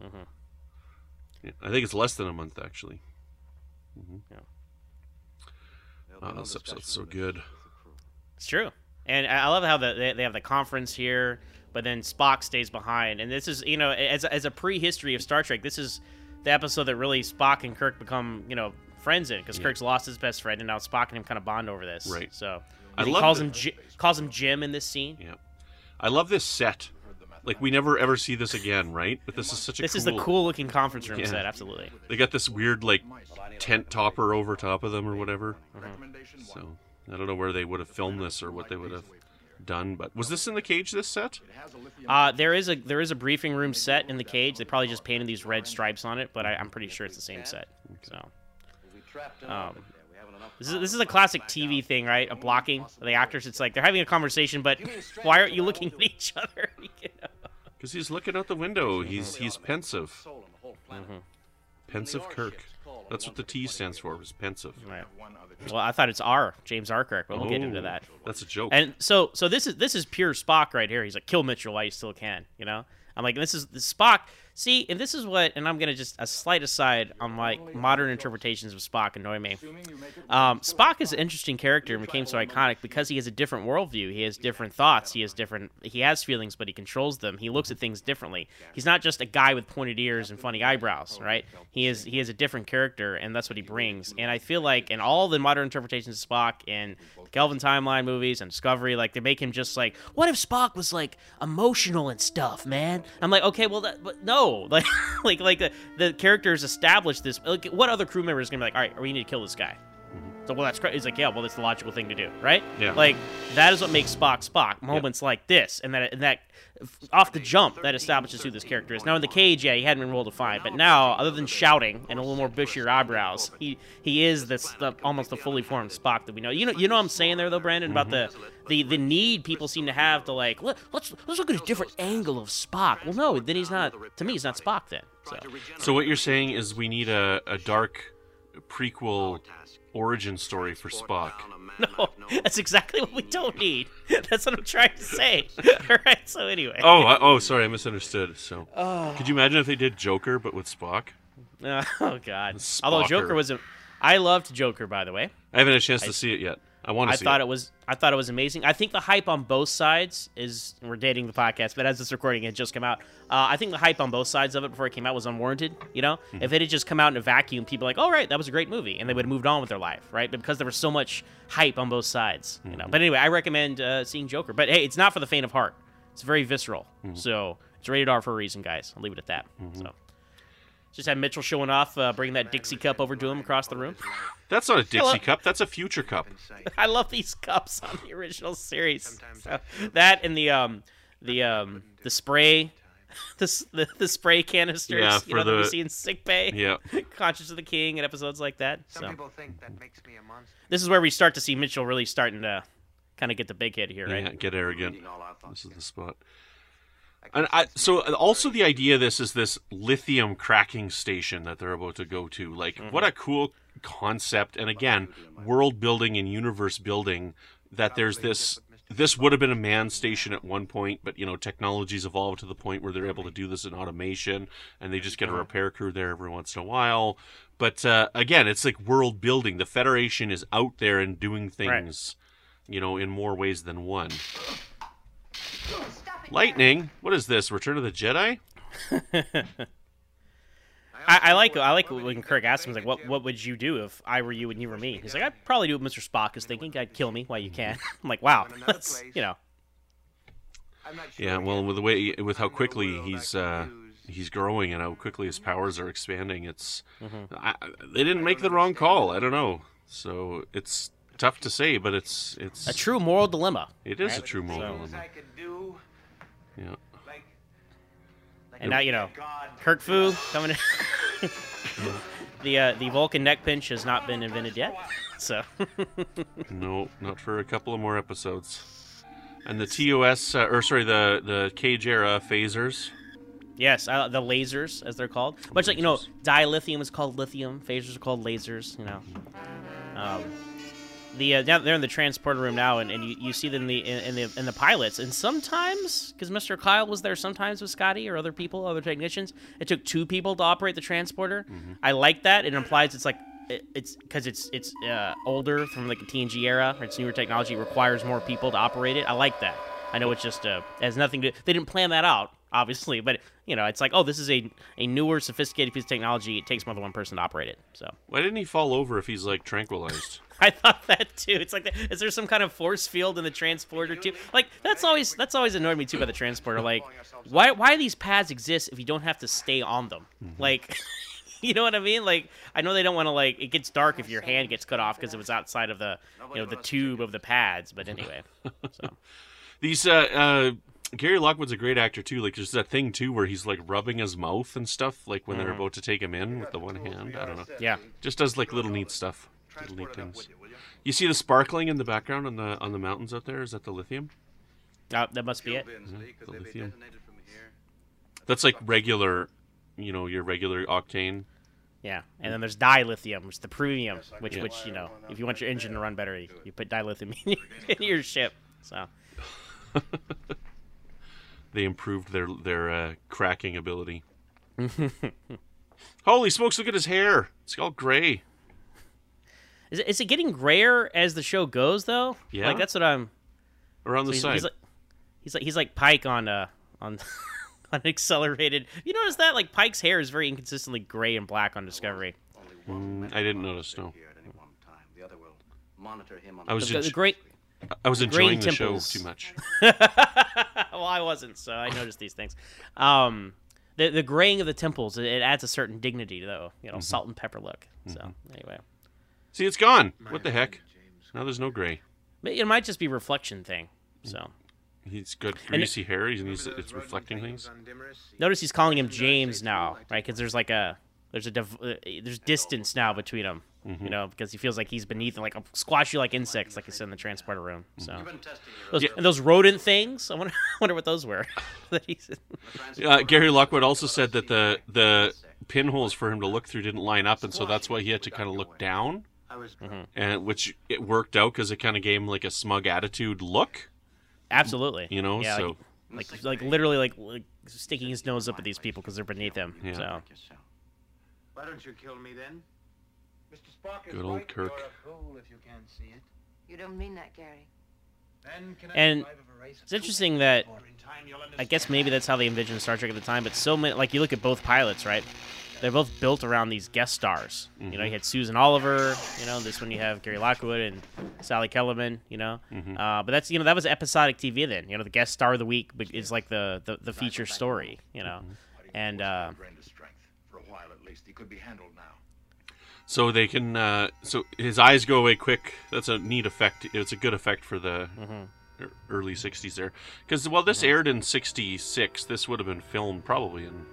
[SPEAKER 7] Yeah, I think it's less than a month actually. Hmm Oh, this episode's so good.
[SPEAKER 1] It's true, and I I love how the, they, they have the conference here, but then Spock stays behind. And this is, you know, as as a prehistory of Star Trek, this is the episode that really Spock and Kirk become, you know, friends in because Kirk's lost his best friend, and now Spock and him kind of bond over this.
[SPEAKER 7] Right.
[SPEAKER 1] So
[SPEAKER 7] I
[SPEAKER 1] he
[SPEAKER 7] love
[SPEAKER 1] calls
[SPEAKER 7] the-
[SPEAKER 1] him Ji- calls him Jim in this scene.
[SPEAKER 7] Yeah, I love this set. Like we never ever see this again, right? But this is such a
[SPEAKER 1] This
[SPEAKER 7] cool,
[SPEAKER 1] is the cool looking conference room
[SPEAKER 7] Yeah.
[SPEAKER 1] set. Absolutely.
[SPEAKER 7] They got this weird like tent topper over top of them or whatever. So I don't know where they would have filmed this or what they would have done. But was this in the cage? This set?
[SPEAKER 1] Uh, there is a there is a briefing room set in the cage. They probably just painted these red stripes on it, but I, I'm pretty sure it's the same set. So um, this is this is a classic TV thing, right? A blocking the actors. It's like they're having a conversation, but why aren't you looking at each other? You know?
[SPEAKER 7] Because he's looking out the window. He's he's pensive. Mm-hmm. Pensive Kirk. That's what the T stands for. Is pensive.
[SPEAKER 1] Right. Well, I thought it's R, James R. Kirk, but we'll get into
[SPEAKER 7] Oh,
[SPEAKER 1] that.
[SPEAKER 7] That's a joke.
[SPEAKER 1] And so, so this is this is pure Spock right here. He's like, kill Mitchell while you still can. You know, I'm like, this is this Spock. See, and this is what, and I'm gonna just a slight aside on like modern interpretations of Spock annoy me. Um, Spock is an interesting character and became so iconic because he has a different worldview. He has different thoughts. He has different. He has feelings, but he controls them. He looks at things differently. He's not just a guy with pointed ears and funny eyebrows, right? He is he is a different character, and that's what he brings. And I feel like in all the modern interpretations of Spock in the Kelvin timeline movies and Discovery, like they make him just like, what if Spock was like emotional and stuff, man? I'm like, okay, well, that, but no, like, like, like the the characters established this. Like, what other crew member is gonna be like, all right, we need to kill this guy? So, well, that's great. He's like, yeah, well, that's the logical thing to do, right?
[SPEAKER 7] Yeah.
[SPEAKER 1] Like, that is what makes Spock Spock. Moments like this, and that, and that, off the jump, that establishes who this character is. Now, in the cage, yeah, he hadn't been rolled to five, but now, other than shouting and a little more bushier eyebrows, he he is this the, almost the fully formed Spock that we know. You know, you know what I'm saying there, though, Brandon, about the mm-hmm. the the need people seem to have to like let, let's let's look at a different angle of Spock. Well, no, then he's not. To me, he's not Spock then. So.
[SPEAKER 7] So what you're saying is we need a, a dark prequel origin story for Spock.
[SPEAKER 1] No, that's exactly what we don't need. That's what I'm trying to say. All right. So anyway.
[SPEAKER 7] Oh, I, oh, sorry, I misunderstood. So, ah. could you imagine if they did Joker but with Spock?
[SPEAKER 1] Oh God. Although Joker was a, I loved Joker by the way.
[SPEAKER 7] I haven't had a chance to see it yet. I want to
[SPEAKER 1] I
[SPEAKER 7] see
[SPEAKER 1] thought
[SPEAKER 7] it.
[SPEAKER 1] it was I thought it was amazing. I think the hype on both sides is we're dating the podcast, but as this recording had just come out, uh, I think the hype on both sides of it before it came out was unwarranted. You know,
[SPEAKER 7] Mm-hmm.
[SPEAKER 1] if it had just come out in a vacuum, people like, "Oh right, that was a great movie," and they would have moved on with their life, right? But because there was so much hype on both sides, you
[SPEAKER 7] Mm-hmm.
[SPEAKER 1] know. But anyway, I recommend uh, seeing Joker. But hey, it's not for the faint of heart. It's very visceral.
[SPEAKER 7] Mm-hmm.
[SPEAKER 1] So it's rated R for a reason, guys. I'll leave it at that. So. Just had Mitchell showing off, uh, bringing that Dixie cup over to him across the room.
[SPEAKER 7] That's not a Dixie
[SPEAKER 1] Hello.
[SPEAKER 7] cup. That's a future cup.
[SPEAKER 1] I love these cups on the original series. So, that and the um the um the spray the, s- the, the spray canisters
[SPEAKER 7] Yeah,
[SPEAKER 1] you
[SPEAKER 7] for
[SPEAKER 1] know, that we see in sick bay.
[SPEAKER 7] Yeah.
[SPEAKER 1] Conscious of the King and episodes like that.
[SPEAKER 8] Some people think that makes me a monster.
[SPEAKER 1] this is where we start to see Mitchell really starting to kind of get the big hit here, right?
[SPEAKER 7] Yeah, get arrogant. This is the spot. And I, so also the idea of this is this lithium cracking station that they're about to go to. Like, what a cool concept! And again, world building and universe building. That there's this. This would have been a manned station at one point, but you know, technology's evolved to the point where they're able to do this in automation, and they just get a repair crew there every once in a while. But uh, again, it's like world building. The Federation is out there and doing things, you know, in more ways than one.
[SPEAKER 9] Stop it.
[SPEAKER 7] Lightning? What is this? Return of the Jedi?
[SPEAKER 1] I, I like I like when Kirk asks him like, "What what would you do if I were you and you were me?" He's like, "I'd probably do what Mr. Spock is thinking. I'd kill me while you can." I'm like, "Wow, that's you know."
[SPEAKER 8] I'm not sure
[SPEAKER 7] Yeah, well, with the way with how quickly he's uh, he's growing and how quickly his powers are expanding, it's
[SPEAKER 1] Mm-hmm.
[SPEAKER 7] I, I- they didn't make the wrong call. I don't know. So it's tough to say, but it's it's
[SPEAKER 1] A true moral dilemma.
[SPEAKER 7] it is a
[SPEAKER 1] right?
[SPEAKER 7] true
[SPEAKER 8] Things
[SPEAKER 7] moral
[SPEAKER 8] I
[SPEAKER 7] dilemma.
[SPEAKER 8] Could do,
[SPEAKER 7] Yeah.
[SPEAKER 8] like, like
[SPEAKER 1] And now you know,
[SPEAKER 8] god.
[SPEAKER 1] Kirk Fu coming in. the uh, the Vulcan neck pinch has not been invented yet, so
[SPEAKER 7] No, not for a couple of more episodes. And the TOS, uh, or sorry, the the Cage era phasers.
[SPEAKER 1] yes, uh, the lasers as they're called. Much like you know, dilithium is called lithium. Phasers are called lasers. You know. Um, the uh, they're in the transporter room now, and, and you, you see them in the in, in the in the pilots, and sometimes because Mr. Kyle was there, sometimes with Scotty or other people, other technicians, it took two people to operate the transporter. I like that. It implies it's like it, it's because it's it's uh, older from like the TNG era, or it's newer technology, requires more people to operate it. I like that. I know it's just uh, it has nothing to. They didn't plan that out, obviously, but you know, it's like, oh, this is a a newer, sophisticated piece of technology. It takes more than one person to operate it. So
[SPEAKER 7] Why didn't he fall over if he's like tranquilized?
[SPEAKER 1] I thought that too. It's like, is there some kind of force field in the transporter too? Like that's always that's always annoyed me too by the transporter. Like, why why these pads exist if you don't have to stay on them? Like, you know what I mean? Like, I know they don't want to like it gets dark if your hand gets cut off because it was outside of the you know the tube of the pads. But anyway, so
[SPEAKER 7] These uh, uh Gary Lockwood's a great actor too. Like there's that thing too where he's like rubbing his mouth and stuff, like when they're about to take him in with the one hand. I don't know.
[SPEAKER 1] yeah.
[SPEAKER 7] Just does like little neat stuff. Little neat things. You see the sparkling in the background on the on the mountains out there? Is that the lithium?
[SPEAKER 1] Uh, that must be it.
[SPEAKER 7] The lithium. That's like regular, you know, your regular octane.
[SPEAKER 1] Yeah, and then there's dilithium, which is the premium, which
[SPEAKER 7] Yeah.
[SPEAKER 1] which you know, if you want your engine to run better, you, you put dilithium in your, in your ship. So
[SPEAKER 7] They improved their their uh, cracking ability. Holy smokes! Look at his hair. It's all gray.
[SPEAKER 1] Is it, is it getting grayer as the show goes though?
[SPEAKER 7] Yeah.
[SPEAKER 1] Like that's what I'm.
[SPEAKER 7] Around
[SPEAKER 1] so
[SPEAKER 7] the
[SPEAKER 1] he's,
[SPEAKER 7] side.
[SPEAKER 1] he's like, he's like he's like Pike on uh on on accelerated. You notice that like Pike's hair is very inconsistently gray and black on Discovery.
[SPEAKER 7] Mm, I didn't notice. No.
[SPEAKER 8] Here at any one time. The other will monitor him on
[SPEAKER 7] I was
[SPEAKER 1] The, the
[SPEAKER 7] just-
[SPEAKER 1] great.
[SPEAKER 7] I was
[SPEAKER 1] Graying
[SPEAKER 7] enjoying the show too much.
[SPEAKER 1] well, I wasn't, so I noticed these things. Um, the the graying of the temples it, it adds a certain dignity, though. You know, salt and pepper look. So anyway,
[SPEAKER 7] See, it's gone. What the heck? Now there's no gray.
[SPEAKER 1] It might just be reflection thing. So
[SPEAKER 7] He's got greasy hair. He's, he's it's reflecting things.
[SPEAKER 1] notice he's calling him James now, right? Because there's like a there's a div- uh, there's distance now between them. You know, because he feels like he's beneath, like I'll squash you like insects, like he said in the transporter room. So those, and those rodent things. I wonder, I wonder what those were.
[SPEAKER 7] Uh, Gary Lockwood also said that the the pinholes for him to look through didn't line up, and so that's why he had to kind of look down, and which it worked out because it kind of gave him like a smug attitude look.
[SPEAKER 1] absolutely.
[SPEAKER 7] You know,
[SPEAKER 1] yeah,
[SPEAKER 7] so
[SPEAKER 1] like, like like literally like, like sticking his nose up at these people because they're beneath him.
[SPEAKER 7] Yeah.
[SPEAKER 1] So
[SPEAKER 8] Why don't you kill me then? Mr. Spock
[SPEAKER 7] Good old Kirk.
[SPEAKER 8] You're fool if you can't see it.
[SPEAKER 9] You don't mean that, Gary.
[SPEAKER 8] Then can
[SPEAKER 1] And
[SPEAKER 8] survive of a race of
[SPEAKER 1] it's interesting that
[SPEAKER 8] or in time you'll
[SPEAKER 1] I guess maybe that's how they envisioned Star Trek at the time. But so many, like you look at both pilots, right? They're both built around these guest stars. You know, you had Susan Oliver. You know, this one you have Gary Lockwood and Sally Kellerman. You know, uh, but that's you know that was episodic TV then. You know, the guest star of the week is like the the, the feature story. You know, and uh,
[SPEAKER 4] Drained his strength. For a while at least. He could be handled now.
[SPEAKER 7] So they can uh, so his eyes go away quick. That's a neat effect. It's a good effect for the ear- early '60s there, because while this mm-hmm. aired in '66, this would have been filmed probably in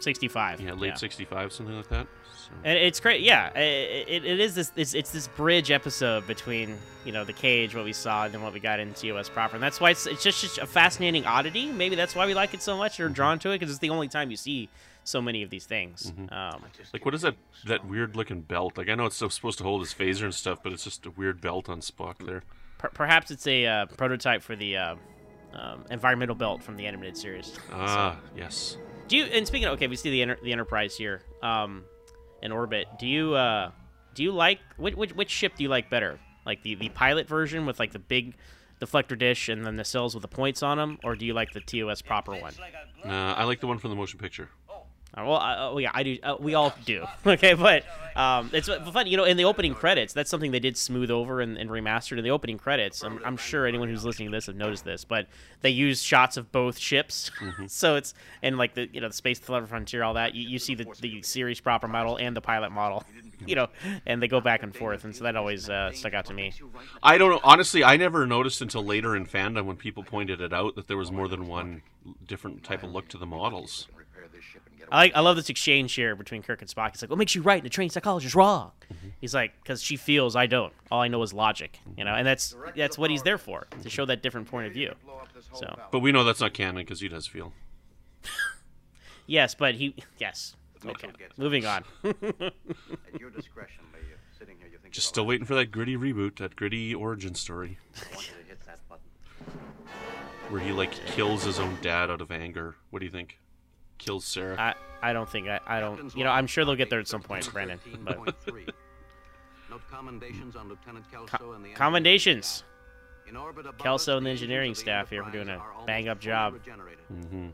[SPEAKER 1] 65.
[SPEAKER 7] yeah late '65, something like that. So.
[SPEAKER 1] And it's great, yeah. It, it is this, it's, it's this bridge episode between you know the cage, what we saw, and then what we got in TOS proper, and that's why it's it's just, just a fascinating oddity. Maybe that's why we like it so much or mm-hmm. drawn to it because it's the only time you see so many of these things. Um,
[SPEAKER 7] Like what is that that weird looking belt? Like I know it's supposed to hold his phaser and stuff, but it's just a weird belt on Spock there.
[SPEAKER 1] per- perhaps it's a uh, prototype for the uh, um, environmental belt from the animated series.
[SPEAKER 7] Ah, yes.
[SPEAKER 1] Do you? And speaking of, okay, we see the Enter- the Enterprise here, um, in orbit. Do you uh, do you like which, which which ship do you like better? Like the the pilot version with like the big deflector dish and then the cells with the points on them, or do you like the TOS proper one?
[SPEAKER 7] Uh, I like the one from the motion picture.
[SPEAKER 1] Uh, well, I, oh yeah, I do. Uh, we all do. okay, but um, it's fun. You know, in the opening credits, that's something they did smooth over and, and remastered in the opening credits. I'm, I'm sure anyone who's listening to this have noticed this, but they use shots of both ships. so it's and like the you know the space Clever frontier, all that. You, you see the the series proper model and the pilot model. You know, and they go back and forth, and so that always uh, stuck out to me.
[SPEAKER 7] I don't know. Honestly, I never noticed until later in fandom when people pointed it out that there was more than one different type of look to the models.
[SPEAKER 4] Repair this ship and get
[SPEAKER 1] I like I love this exchange here between Kirk and Spock. He's like, "What makes you right and a trained psychologist wrong?" Mm-hmm. He's like, "Because she feels I don't. All I know is logic." You know, and that's that's what he's there for to show that different point of view. So
[SPEAKER 7] But we know that's not canon because he does feel.
[SPEAKER 1] yes, but he yes. Okay, moving on.
[SPEAKER 8] At your discretion, Lee. You're sitting here, you think
[SPEAKER 7] Just still waiting for that gritty reboot, that gritty origin story,
[SPEAKER 8] I want you to hit that button.
[SPEAKER 7] where he like kills his own dad out of anger. What do you think? Kills Sarek.
[SPEAKER 1] I I don't think I I don't. You know, I'm sure they'll get there at some point, Brandon. But
[SPEAKER 8] Note commendations on Lieutenant Kelso and the
[SPEAKER 1] commendations.
[SPEAKER 8] In orbit above
[SPEAKER 1] Kelso and the
[SPEAKER 8] the
[SPEAKER 1] engineering
[SPEAKER 8] engines
[SPEAKER 1] staff here for
[SPEAKER 8] Enterprise
[SPEAKER 1] doing a bang-up job.
[SPEAKER 8] regenerated.
[SPEAKER 7] hmm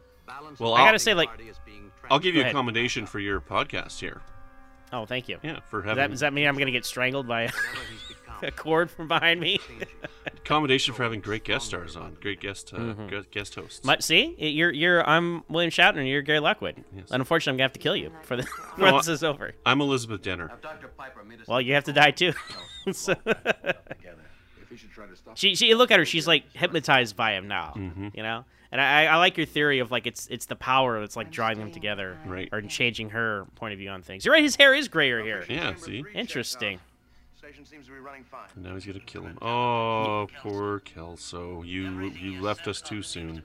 [SPEAKER 7] Well, I
[SPEAKER 1] gotta say, like-
[SPEAKER 8] party is being
[SPEAKER 7] I'll give you a commendation for your podcast here.
[SPEAKER 1] Oh, thank you.
[SPEAKER 7] Yeah, for
[SPEAKER 1] Does
[SPEAKER 7] having
[SPEAKER 1] that, does that mean I'm gonna get strangled by
[SPEAKER 8] Whatever he's become,
[SPEAKER 1] a cord from behind me?
[SPEAKER 7] Accommodation for having great guest stars on, great guest uh, gu- guest hosts.
[SPEAKER 1] But see, you're you're I'm William Shatner, and you're Gary Lockwood.
[SPEAKER 7] Yes.
[SPEAKER 1] And unfortunately, I'm gonna have to kill you for the
[SPEAKER 7] No,
[SPEAKER 1] for this is over.
[SPEAKER 7] I'm Elizabeth Dehner.
[SPEAKER 8] Now, Dr. Piper made us
[SPEAKER 1] Well, you have to die too. So-
[SPEAKER 4] together. If he should try to stop
[SPEAKER 1] she she look at her. She's like hypnotized by him now.
[SPEAKER 7] Mm-hmm.
[SPEAKER 1] You know. And I, I like your theory of like it's it's the power that's like drawing them together,
[SPEAKER 7] Right.
[SPEAKER 1] or changing her point of view on things. You're right. His hair is grayer here.
[SPEAKER 7] Yeah, see?
[SPEAKER 1] Interesting.
[SPEAKER 8] Station seems to be running fine.
[SPEAKER 7] And now he's gonna kill him. Oh, poor Kelso. You you left us too soon.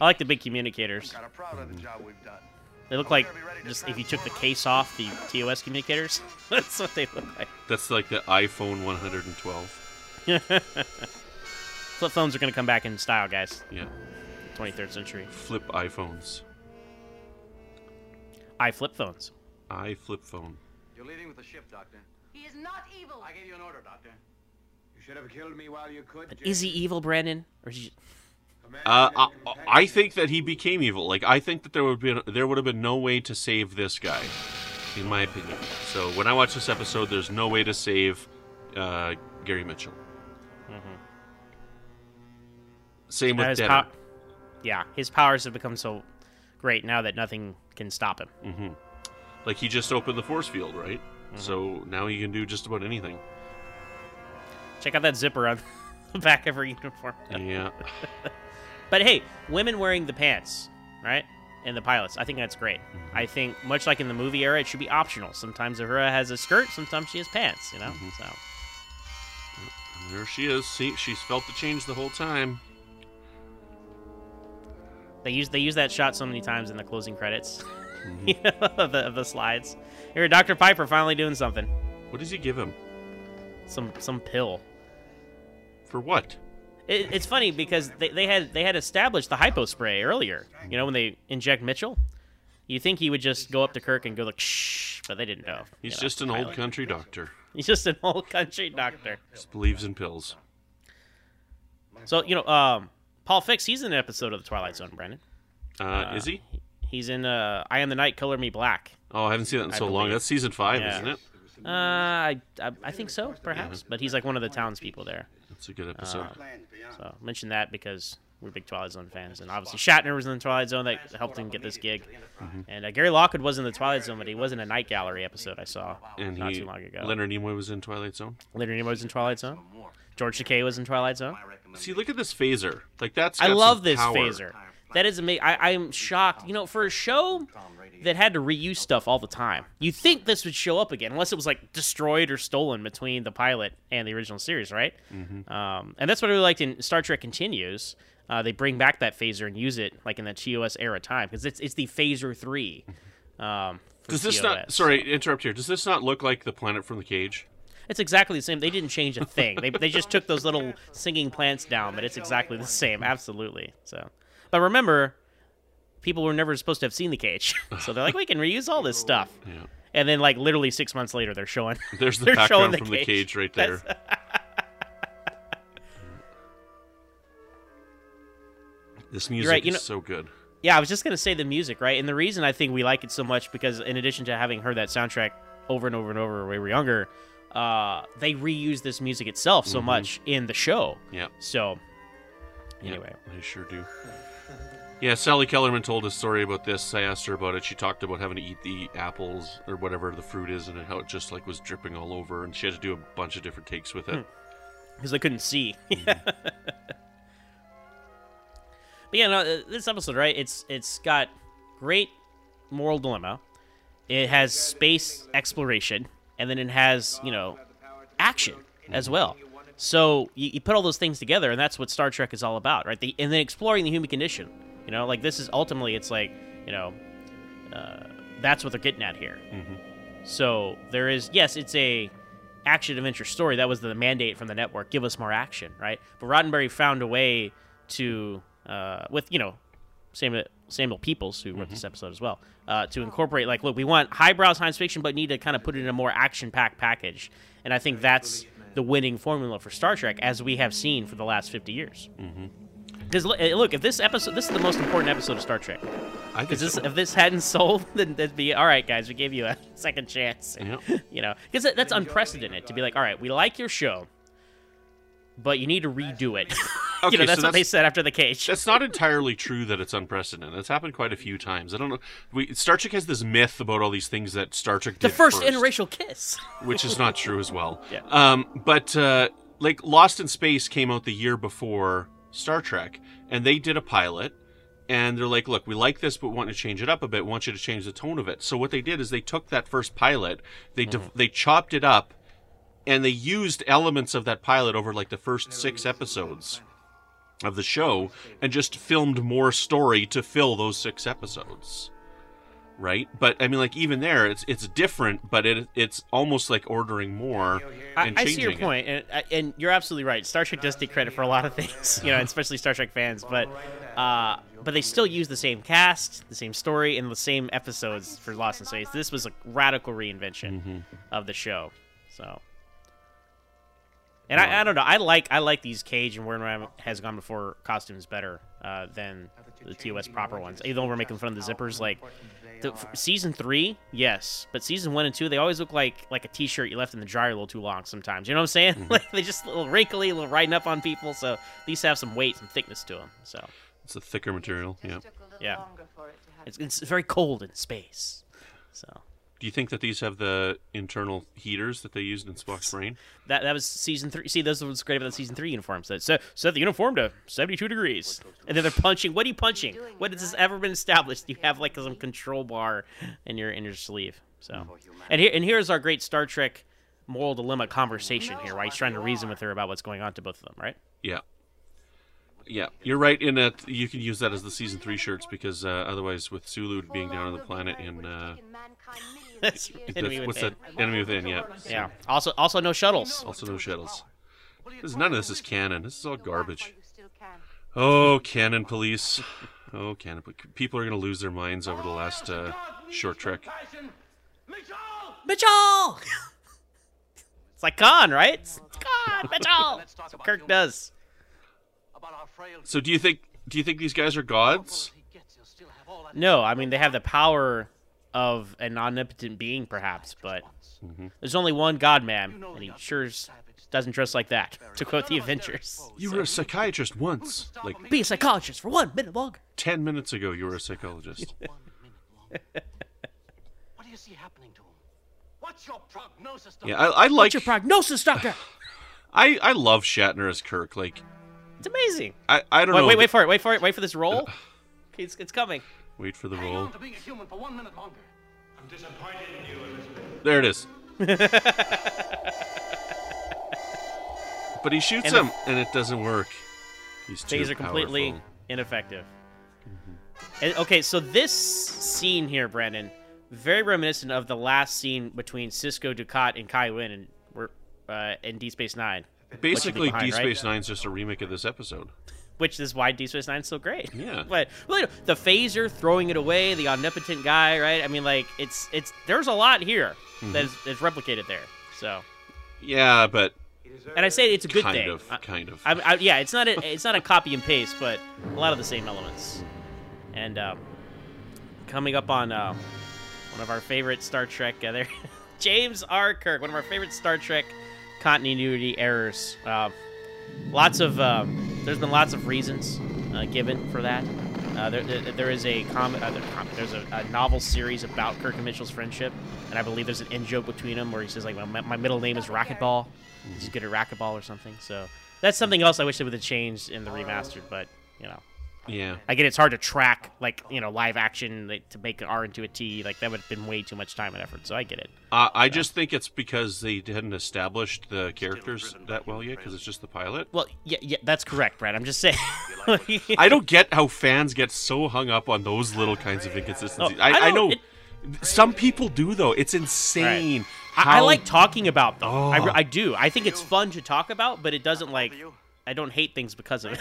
[SPEAKER 1] I like the big communicators.
[SPEAKER 8] Kind of proud of the job we've done.
[SPEAKER 1] They look like just if you took the case off the TOS communicators. that's what they look like.
[SPEAKER 7] That's like the iPhone 112.
[SPEAKER 1] Flip phones are gonna come back in style, guys.
[SPEAKER 7] Yeah,
[SPEAKER 1] 23rd century.
[SPEAKER 7] flip iPhones.
[SPEAKER 1] I flip phones.
[SPEAKER 7] I flip phone.
[SPEAKER 10] You're leaving with the ship, Doctor.
[SPEAKER 9] He is not evil.
[SPEAKER 10] I gave you an order, Doctor. You should have killed me while you could.
[SPEAKER 1] But is he evil, Brandon? Or is he...
[SPEAKER 7] Uh, I, I think that he became evil. Like I think that there would be there would have been no way to save this guy, in my opinion. So when I watch this episode, there's no way to save uh, Gary Mitchell. Same with
[SPEAKER 1] his
[SPEAKER 7] Dehner.
[SPEAKER 1] pow- yeah, his powers have become so great now that nothing can stop him.
[SPEAKER 7] hmm Like he just opened the force field, right?
[SPEAKER 1] Mm-hmm.
[SPEAKER 7] So now he can do just about anything.
[SPEAKER 1] Check out that zipper on the back of her uniform.
[SPEAKER 7] Yeah.
[SPEAKER 1] But hey, women wearing the pants, right? And the pilots. I think that's great.
[SPEAKER 7] Mm-hmm.
[SPEAKER 1] I think much like in the movie era, it should be optional. Sometimes Uhura has a skirt, sometimes she has pants, you know?
[SPEAKER 7] Mm-hmm.
[SPEAKER 1] So
[SPEAKER 7] And there she is. See, she's felt the change the whole time.
[SPEAKER 1] they use they use that shot so many times in the closing credits
[SPEAKER 7] Mm-hmm.
[SPEAKER 1] you know, of, the, of the slides. Here, Dr. Piper finally doing something.
[SPEAKER 7] What does he give him?
[SPEAKER 1] Some some pill.
[SPEAKER 7] For what?
[SPEAKER 1] It, it's funny because they, they had they had established the hypo spray earlier. You know when they inject Mitchell, you think he would just go up to Kirk and go like shh, but they didn't know.
[SPEAKER 7] He's
[SPEAKER 1] you know,
[SPEAKER 7] just an old country doctor.
[SPEAKER 1] He's just an old country doctor.
[SPEAKER 7] Just believes in pills.
[SPEAKER 1] So you know, um, Paul Fix, he's in an episode of the Twilight Zone. Brandon,
[SPEAKER 7] Uh, is he?
[SPEAKER 1] He's in uh, I Am the Night, Color Me Black.
[SPEAKER 7] Oh, I haven't seen that in
[SPEAKER 1] I
[SPEAKER 7] so long. That's season five,
[SPEAKER 1] Yeah.
[SPEAKER 7] isn't it?
[SPEAKER 1] Uh, I, I I think so, perhaps. But he's like one of the townspeople there.
[SPEAKER 7] That's a good episode.
[SPEAKER 1] Uh, so mention that because we're big Twilight Zone fans, and obviously Shatner was in the Twilight Zone that helped him get this gig.
[SPEAKER 7] Mm-hmm.
[SPEAKER 1] And uh, Gary Lockwood was in the Twilight Zone, but he was in a Night Gallery episode I saw
[SPEAKER 7] and
[SPEAKER 1] not
[SPEAKER 7] he,
[SPEAKER 1] too long ago.
[SPEAKER 7] Leonard Nimoy was in Twilight Zone.
[SPEAKER 1] Leonard Nimoy was in Twilight Zone. George Takei was in Twilight Zone.
[SPEAKER 7] See, look at this phaser. Like that's.
[SPEAKER 1] I love this
[SPEAKER 7] power.
[SPEAKER 1] phaser. That is amazing. I'm shocked. You know, for a show that had to reuse stuff all the time, you think this would show up again, unless it was like destroyed or stolen between the pilot and the original series, right?
[SPEAKER 7] Mm-hmm.
[SPEAKER 1] Um, and that's what I really liked in Star Trek Continues. Uh, they bring back that phaser and use it like in the TOS era time because it's it's the phaser three. Um,
[SPEAKER 7] Does this
[SPEAKER 1] TOS.
[SPEAKER 7] not? Sorry, interrupt here. Does this not look like the planet from the cage?
[SPEAKER 1] It's exactly the same. They didn't change a thing. they, they just took those little singing plants down, but it's exactly the same. Absolutely. So, but remember, people were never supposed to have seen the cage, so they're like, we can reuse all this stuff.
[SPEAKER 7] Yeah.
[SPEAKER 1] And then, like literally six months later, they're showing.
[SPEAKER 7] There's the
[SPEAKER 1] they're showing
[SPEAKER 7] background
[SPEAKER 1] the
[SPEAKER 7] from the cage right there. this music
[SPEAKER 1] right, you
[SPEAKER 7] is
[SPEAKER 1] know-
[SPEAKER 7] so good.
[SPEAKER 1] Yeah, I was just gonna say the music, right? And the reason I think we like it so much because, in addition to having heard that soundtrack over and over and over when we were younger, uh, they reuse this music itself so
[SPEAKER 7] Mhm.
[SPEAKER 1] much in the show.
[SPEAKER 7] Yeah.
[SPEAKER 1] So, anyway,
[SPEAKER 7] they sure do. Yeah, Sally Kellerman told a story about this. I asked her about it. She talked about having to eat the apples or whatever the fruit is, and how it just like was dripping all over, and she had to do a bunch of different takes with it.
[SPEAKER 1] because I couldn't see.
[SPEAKER 7] Mm-hmm.
[SPEAKER 1] But yeah, no, uh, this episode, right? It's it's got great moral dilemma. It has space exploration, and then it has you know action as well. So you, you put all those things together, and that's what Star Trek is all about, right? The, and then exploring the human condition. You know, like this is ultimately, it's like you know, uh, that's what they're getting at here.
[SPEAKER 7] Mhm.
[SPEAKER 1] So there is yes, it's a action adventure story. That was the mandate from the network. Give us more action, right? But Roddenberry found a way to, uh, with you know, Samuel Samuel Peeples, who wrote this episode as well, uh, to incorporate like, look, we want highbrow science fiction, but need to kind of put it in a more action-packed package. And I think that's the winning formula for Star Trek, as we have seen for the last fifty years. Because look, if this episode, this is the most important episode of Star Trek. Because this,
[SPEAKER 7] so.
[SPEAKER 1] if this hadn't sold, then that'd be all right, guys. We gave you a second chance.
[SPEAKER 7] Yep.
[SPEAKER 1] You know, because that's unprecedented to be like, all right, we like your show, but you need to redo it.
[SPEAKER 7] Okay,
[SPEAKER 1] you know, that's
[SPEAKER 7] so
[SPEAKER 1] what they said after the cage.
[SPEAKER 7] That's not entirely true that it's unprecedented. It's happened quite a few times. I don't know. We, Star Trek has this myth about all these things that Star Trek
[SPEAKER 1] The
[SPEAKER 7] did
[SPEAKER 1] first interracial kiss.
[SPEAKER 7] which is not true as well.
[SPEAKER 1] Yeah.
[SPEAKER 7] Um, but uh, like Lost in Space came out the year before Star Trek, and they did a pilot. And they're like, look, we like this, but want to change it up a bit. We want you to change the tone of it. So what they did is they took that first pilot, they div- mm-hmm. they chopped it up, and they used elements of that pilot over like the first six episodes of the show, and just filmed more story to fill those six episodes. Right? But I mean, like even there, it's it's different, but it it's almost like ordering more
[SPEAKER 1] I,
[SPEAKER 7] and
[SPEAKER 1] I see your point, and and you're absolutely right. Star Trek does take credit for a lot of things, you know, especially Star Trek fans. But uh, but they still use the same cast, the same story, and the same episodes for Lost in Space. This was a radical reinvention
[SPEAKER 7] Mm-hmm.
[SPEAKER 1] of the show. So, and I, I don't know. I like I like these Cage and Where has gone before costumes better uh, than the TOS proper ones. Even though we're making fun of the zippers, like the, f- season three, yes, but season one and two, they always look like like a T-shirt you left in the dryer a little too long. Sometimes, you know what I'm saying?
[SPEAKER 7] Mm-hmm.
[SPEAKER 1] like they just a little wrinkly, a little riding up on people. So at least have some weight, some thickness to them. So
[SPEAKER 7] It's a thicker material. Yeah.
[SPEAKER 1] yeah, it's, it's very cold in space. So
[SPEAKER 7] Do you think that these have the internal heaters that they used in Spock's brain?
[SPEAKER 1] that that was season three. See, those was great about the season three uniforms. That set, set the uniform to 72 degrees, and then they're punching. What are you punching? What has this ever been established? You have like some control bar in your in your sleeve. So, and here and here's our great Star Trek moral dilemma conversation here. Right, he's trying to reason with her about what's going on to both of them. Right.
[SPEAKER 7] Yeah. Yeah, you're right in that you can use that as the season three shirts because uh, otherwise, with Sulu being down on the planet in uh,
[SPEAKER 1] That's
[SPEAKER 7] the-
[SPEAKER 1] Enemy
[SPEAKER 7] what's
[SPEAKER 1] Within.
[SPEAKER 7] that? Enemy within. Yeah.
[SPEAKER 1] Yeah. Also, also no shuttles.
[SPEAKER 7] Also no shuttles. This, none of this is canon. This is all garbage. Oh, canon police. Oh, canon. po- People are gonna lose their minds over the last uh, short trek.
[SPEAKER 1] Mitchell. it's like Khan, right? It's Khan, Mitchell. That's what Kirk does.
[SPEAKER 7] So, do you think? Do you think these guys are gods?
[SPEAKER 1] No, I mean they have the power of an omnipotent being, perhaps, but mm-hmm. there's only one God man, and he sure doesn't dress like that. To quote the Avengers,
[SPEAKER 7] You were a psychiatrist once, like
[SPEAKER 1] be a psychologist for one minute longer.
[SPEAKER 7] ten minutes ago. You were a psychologist.
[SPEAKER 8] What do you see happening to him? What's your prognosis? Doctor?
[SPEAKER 7] Yeah, I, I like.
[SPEAKER 1] What's your prognosis, Doctor?
[SPEAKER 7] I I love Shatner as Kirk. Like,
[SPEAKER 1] It's amazing.
[SPEAKER 7] I I don't
[SPEAKER 1] Wait,
[SPEAKER 7] know.
[SPEAKER 1] wait, wait for it. Wait for it. Wait for this roll. It's, it's coming.
[SPEAKER 7] Wait for the
[SPEAKER 8] Hang
[SPEAKER 7] roll.
[SPEAKER 8] on to being a human for one minute longer.
[SPEAKER 10] I'm disappointed in you, Elizabeth.
[SPEAKER 7] There it is. but he shoots
[SPEAKER 1] And the-
[SPEAKER 7] him, and it doesn't work. He's too
[SPEAKER 1] These are completely
[SPEAKER 7] powerful.
[SPEAKER 1] ineffective. And, okay, so this scene here, Brandon, very reminiscent of the last scene between Sisko Dukat and Kai Winn and we're uh, in Deep Space Nine.
[SPEAKER 7] Basically,
[SPEAKER 1] behind,
[SPEAKER 7] Deep
[SPEAKER 1] right?
[SPEAKER 7] Space Nine's just a remake of this episode.
[SPEAKER 1] Which is why Deep Space Nine is so great.
[SPEAKER 7] Yeah.
[SPEAKER 1] but well, you know, the phaser throwing it away, the omnipotent guy, right? I mean, like it's it's there's a lot here
[SPEAKER 7] Mm-hmm.
[SPEAKER 1] that is, is replicated there. So,
[SPEAKER 7] Yeah, but
[SPEAKER 1] and I say it's a good
[SPEAKER 7] kind
[SPEAKER 1] thing.
[SPEAKER 7] of,
[SPEAKER 1] I-
[SPEAKER 7] kind of.
[SPEAKER 1] I, I, yeah, it's not a it's not a copy and paste, but a lot of the same elements. And um, coming up on uh, one of our favorite Star Trek, uh, there, James R. Kirk, one of our favorite Star Trek continuity errors. Uh, lots of um, there's been lots of reasons uh, given for that. Uh, there, there, there is a comic, uh, there- there's a, a novel series about Kirk and Mitchell's friendship, and I believe there's an in joke between them where he says like, my, my middle name is Racquetball. He's good at racquetball or something. So that's something else I wish they would have changed in the remastered, but you know.
[SPEAKER 7] Yeah.
[SPEAKER 1] I get it's hard to track like you know live action like, to make an R into a T like that would have been way too much time and effort. So I get it.
[SPEAKER 7] Uh, I just think it's because they hadn't established the characters that well yet, because it's just the pilot.
[SPEAKER 1] Well, yeah, yeah, that's correct, Brad. I'm just saying.
[SPEAKER 7] I don't get how fans get so hung up on those little kinds of inconsistencies.
[SPEAKER 1] Oh,
[SPEAKER 7] I,
[SPEAKER 1] I
[SPEAKER 7] I, know
[SPEAKER 1] it-
[SPEAKER 7] some people do though. It's insane.
[SPEAKER 1] I, I like talking about them. I,
[SPEAKER 7] Oh.
[SPEAKER 1] I do. I think it's fun to talk about, but it doesn't like. I don't hate things because of it.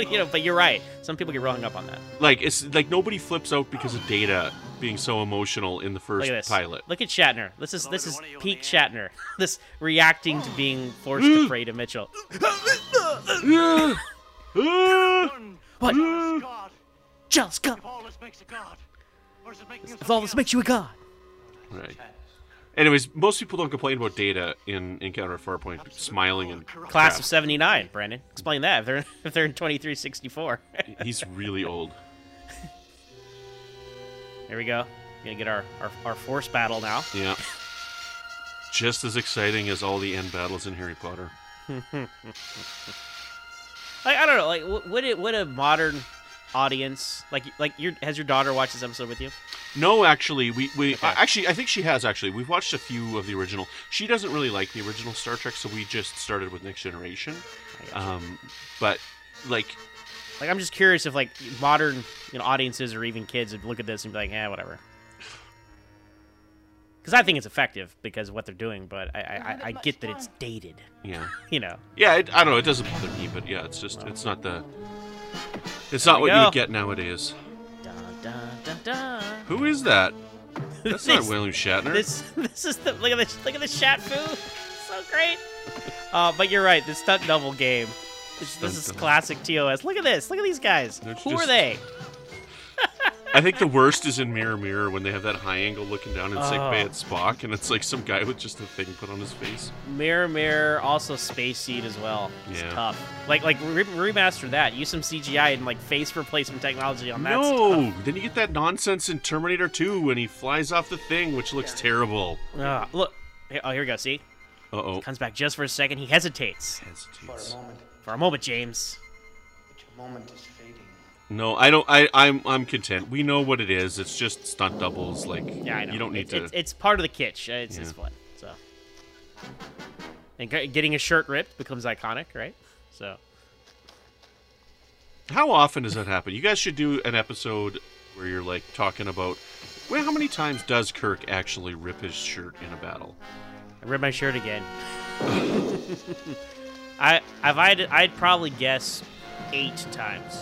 [SPEAKER 1] you know, but you're right. Some people get real hung up on that.
[SPEAKER 7] like it's like nobody flips out because of Data being so emotional in the
[SPEAKER 1] Look
[SPEAKER 7] first
[SPEAKER 1] at this.
[SPEAKER 7] pilot.
[SPEAKER 1] Look at Shatner. This is this is peak Shatner. This reacting to being forced to pray to Mitchell. What?
[SPEAKER 8] God,
[SPEAKER 1] Jealous God.
[SPEAKER 8] if this god, or is it making us
[SPEAKER 1] If all this makes you a god.
[SPEAKER 7] Right. Anyways, most people don't complain about Data in Encounter Farpoint smiling and
[SPEAKER 1] Class of '79, Brandon. Explain that. If they're if they're in 2364.
[SPEAKER 7] He's really old.
[SPEAKER 1] Here we go. Gonna get our, our our force battle now.
[SPEAKER 7] Yeah. Just as exciting as all the end battles in Harry Potter.
[SPEAKER 1] Like, I don't know. Like, would it would a modern audience like like your has your daughter watched this episode with you?
[SPEAKER 7] No, actually, we we
[SPEAKER 1] Okay.
[SPEAKER 7] uh, actually I think she has actually. We've watched a few of the original. She doesn't really like the original Star Trek, so we just started with Next Generation. Um, but like,
[SPEAKER 1] Like, I'm just curious if like modern you know audiences or even kids would look at this and be like, eh, whatever. because I think it's effective because of what they're doing, but I I, I, I get that it's dated.
[SPEAKER 7] Yeah.
[SPEAKER 1] You know.
[SPEAKER 7] Yeah, it, I don't know. It doesn't bother me, but yeah, it's just it's not the it's not what you would get nowadays.
[SPEAKER 1] Dun, dun, dun.
[SPEAKER 7] Who is that? That's not
[SPEAKER 1] This-
[SPEAKER 7] William Shatner.
[SPEAKER 1] This this is the look at this look at the Shat Fu. So great. Uh, but you're right. The stunt double game. This,
[SPEAKER 7] Stunt
[SPEAKER 1] this is
[SPEAKER 7] double.
[SPEAKER 1] classic TOS. Look at this. Look at these guys.
[SPEAKER 7] They're
[SPEAKER 1] Who
[SPEAKER 7] just-
[SPEAKER 1] are they?
[SPEAKER 7] I think the worst is in Mirror Mirror when they have that high angle looking down in sick bay
[SPEAKER 1] Oh.
[SPEAKER 7] at Spock, and it's like some guy with just a thing put on his face.
[SPEAKER 1] Mirror Mirror, also Space Seed as well. It's
[SPEAKER 7] Yeah.
[SPEAKER 1] tough. Like like re- remaster that. Use some CGI and like face replacement technology on that.
[SPEAKER 7] no, then you get that nonsense in Terminator 2 when he flies off the thing, which looks terrible.
[SPEAKER 1] Ah, look. Oh, here we go. See,
[SPEAKER 7] Uh oh.
[SPEAKER 1] comes back just for a second. He hesitates.
[SPEAKER 10] hesitates For a moment,
[SPEAKER 1] for a moment. James.
[SPEAKER 10] but your moment is fading.
[SPEAKER 7] No, I don't. I, I'm I'm content. We know what it is. It's just stunt doubles. Like
[SPEAKER 1] Yeah, I know.
[SPEAKER 7] you don't need
[SPEAKER 1] it's,
[SPEAKER 7] to.
[SPEAKER 1] It's, it's part of the kitsch. Uh, It's, it's
[SPEAKER 7] Yeah.
[SPEAKER 1] fun. So. And getting a shirt ripped becomes iconic, right? So.
[SPEAKER 7] How often does that happen? You guys should do an episode where you're like talking about. Well, how many times does Kirk actually rip his shirt in a battle?
[SPEAKER 1] I ripped my shirt again. I if I'd I'd probably guess eight times.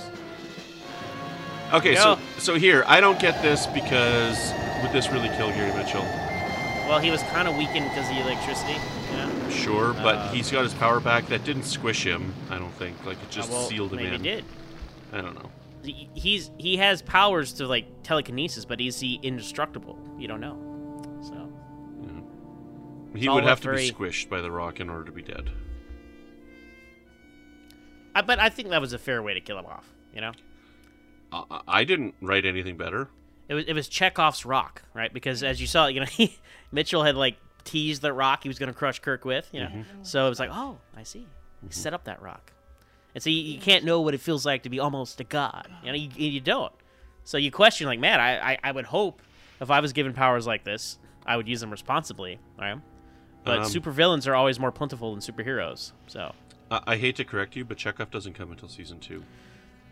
[SPEAKER 7] Okay, so so here I don't get this because would this really kill Gary Mitchell?
[SPEAKER 1] Well, he was kind of weakened because of the electricity. Know?
[SPEAKER 7] Sure, but
[SPEAKER 1] Uh,
[SPEAKER 7] he's got his power back. That didn't squish him. I don't think. Like it just
[SPEAKER 1] Uh, well,
[SPEAKER 7] sealed him
[SPEAKER 1] maybe
[SPEAKER 7] in.
[SPEAKER 1] it did.
[SPEAKER 7] I don't know.
[SPEAKER 1] He- He's he has powers to like telekinesis, but is he indestructible? You don't know. So
[SPEAKER 7] He would have to be
[SPEAKER 1] very-
[SPEAKER 7] squished by the rock in order to be dead.
[SPEAKER 1] I, but I think that was a fair way to kill him off. You know,
[SPEAKER 7] I, I didn't write anything better.
[SPEAKER 1] it was it was Chekhov's rock, right? Because as you saw, you know, he, Mitchell had like teased the rock he was going to crush Kirk with. You know, so it was like, oh, I see. He set up that rock, and so you, you can't know what it feels like to be almost a god. You know, you, you don't. So you question, like, man, I, I I would hope if I was given powers like this, I would use them responsibly, right? But
[SPEAKER 7] Um,
[SPEAKER 1] supervillains are always more plentiful than superheroes. So
[SPEAKER 7] I, I hate to correct you, but Chekov doesn't come until season two.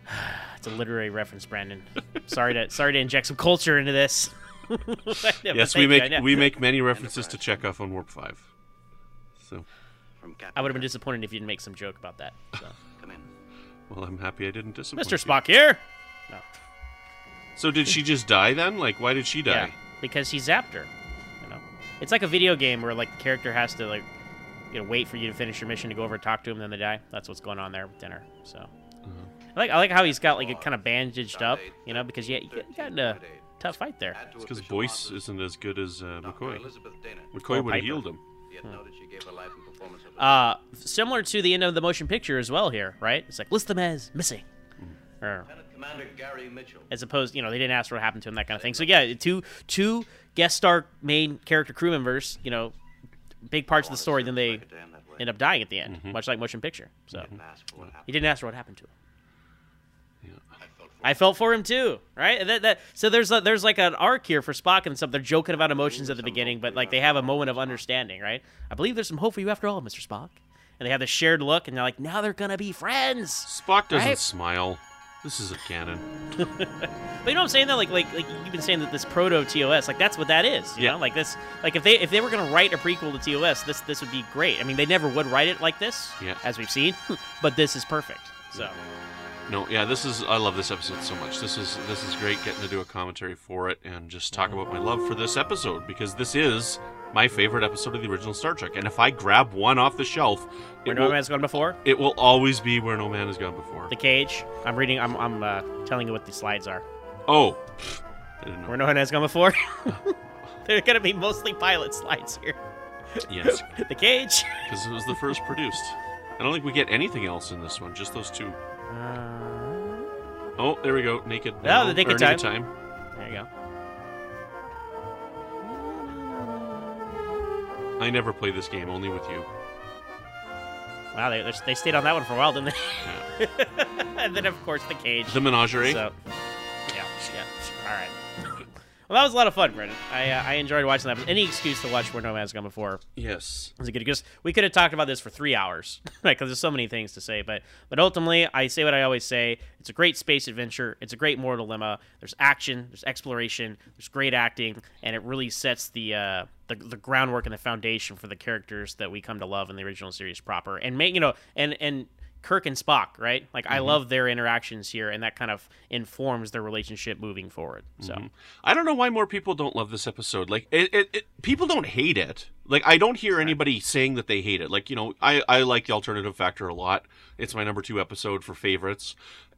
[SPEAKER 1] it's a literary reference, Brandon. sorry to sorry to inject some culture into this. Yeah, but
[SPEAKER 7] yes, we make
[SPEAKER 1] I know.
[SPEAKER 7] we make many references to Chekhov on Warp Five. So,
[SPEAKER 3] From
[SPEAKER 1] I would have been disappointed if you didn't make some joke about that. So.
[SPEAKER 3] Come in.
[SPEAKER 7] well, I'm happy I didn't disappoint.
[SPEAKER 1] Mr.
[SPEAKER 7] you.
[SPEAKER 1] Spock here. No.
[SPEAKER 7] So did she just die then? Like, why did she die?
[SPEAKER 1] Yeah, because he zapped her. You know, it's like a video game where like the character has to like, you know, wait for you to finish your mission to go over and talk to him, then they die. That's what's going on there with Dehner. So. I like I like how he's got like it kind of bandaged up, you know, because yeah, you got- you got in a tough fight there.
[SPEAKER 7] It's because Boyce isn't as good as uh, McCoy. McCoy would have healed him.
[SPEAKER 3] Be it noted she gave her life and performance of
[SPEAKER 1] Uh, similar to the end of the motion picture as well here, right? It's like list them as missing, or
[SPEAKER 3] Gary
[SPEAKER 1] as opposed, you know, they didn't ask what happened to him, that kind of thing. So yeah, two two guest star main character crew members, you know, big parts of the story, then they end up dying at the end, mm-hmm. much like motion picture. So
[SPEAKER 3] Ask for what happened.
[SPEAKER 1] he didn't ask her what happened to him. I felt for him too, right? That, that, so there's a, there's like an arc here for Spock and stuff. They're joking about emotions at the beginning, but like they have a moment of understanding, right? I believe there's some hope for you after all, Mr. Spock. And they have this shared look, and they're like, now they're gonna be friends.
[SPEAKER 7] Spock doesn't
[SPEAKER 1] Right?
[SPEAKER 7] smile. This is a canon.
[SPEAKER 1] But you know what I'm saying though? Like like like you've been saying that this proto TOS, like that's what that is. You
[SPEAKER 7] Yeah.
[SPEAKER 1] know, like this like if they if they were gonna write a prequel to TOS, this this would be great. I mean, they never would write it like this,
[SPEAKER 7] Yeah.
[SPEAKER 1] as we've seen, but this is perfect. So
[SPEAKER 7] No, yeah, this is I love this episode so much. This is this is great getting to do a commentary for it and just talk about my love for this episode because this is my favorite episode of the original Star Trek. And if I grab one off the shelf,
[SPEAKER 1] where no
[SPEAKER 7] will,
[SPEAKER 1] man's gone before,
[SPEAKER 7] it will always be where no man has gone before.
[SPEAKER 1] the cage. I'm reading. I'm I'm uh, telling you what the slides are.
[SPEAKER 7] Oh, I didn't know.
[SPEAKER 1] Where no one has gone before. They're gonna be mostly pilot slides here.
[SPEAKER 7] Yes,
[SPEAKER 1] The cage.
[SPEAKER 7] because it was the first produced. I don't think we get anything else in this one, just those two.
[SPEAKER 1] Uh,
[SPEAKER 7] Oh, there we go, naked.
[SPEAKER 1] Oh,
[SPEAKER 7] now,
[SPEAKER 1] the Naked
[SPEAKER 7] or Naked
[SPEAKER 1] Time.
[SPEAKER 7] time.
[SPEAKER 1] there you go.
[SPEAKER 7] I never play this game, only with you.
[SPEAKER 1] Wow, they they're- stayed on that one for a while, didn't they?
[SPEAKER 7] Yeah.
[SPEAKER 1] and then of course the cage.
[SPEAKER 7] The menagerie.
[SPEAKER 1] So, yeah, yeah. All right. Well, that was a lot of fun, Brandon. I uh, I enjoyed watching that. Any excuse to watch Where No Man's Gone before
[SPEAKER 7] Yes.
[SPEAKER 1] was a good because we could have talked about this for three hours, right? Because there's so many things to say. But but ultimately, I say what I always say: it's a great space adventure. It's a great moral dilemma. There's action. There's exploration. There's great acting, and it really sets the uh, the, the groundwork and the foundation for the characters that we come to love in the original series proper. And make you know and and Kirk and Spock, right? Like I
[SPEAKER 7] Mhm.
[SPEAKER 1] love their interactions here, and that kind of informs their relationship moving forward. So.
[SPEAKER 7] Mhm. I don't know why more people don't love this episode. Like, it, it, it people don't hate it. Like, I don't hear anybody saying that they hate it. Like, you know, I, I like the alternative factor a lot. It's my number two episode for favorites.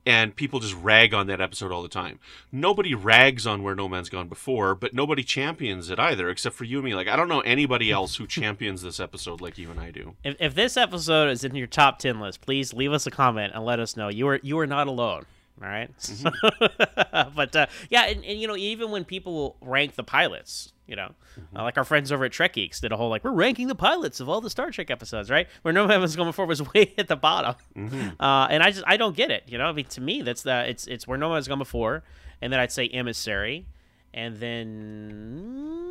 [SPEAKER 7] And people just rag on that episode all the time. Nobody rags on Where No Man's Gone before, but nobody champions it either, except for you and me. Like, I don't know anybody else who champions this episode like you and I do.
[SPEAKER 1] If, if this episode is in your top ten list, please leave us a comment and let us know you are you are not alone. All right? but uh, yeah, and, and you know, even when people rank the pilots, you know, uh, like our friends over at Trek Geeks did a whole like we're ranking the pilots of all the Star Trek episodes, right? Where No Man Was Going Before was way at the bottom,
[SPEAKER 7] Mhm.
[SPEAKER 1] uh, and I just I don't get it. You know, I mean, to me, that's the it's it's where No Man Was Gone Before, and then I'd say Emissary, and then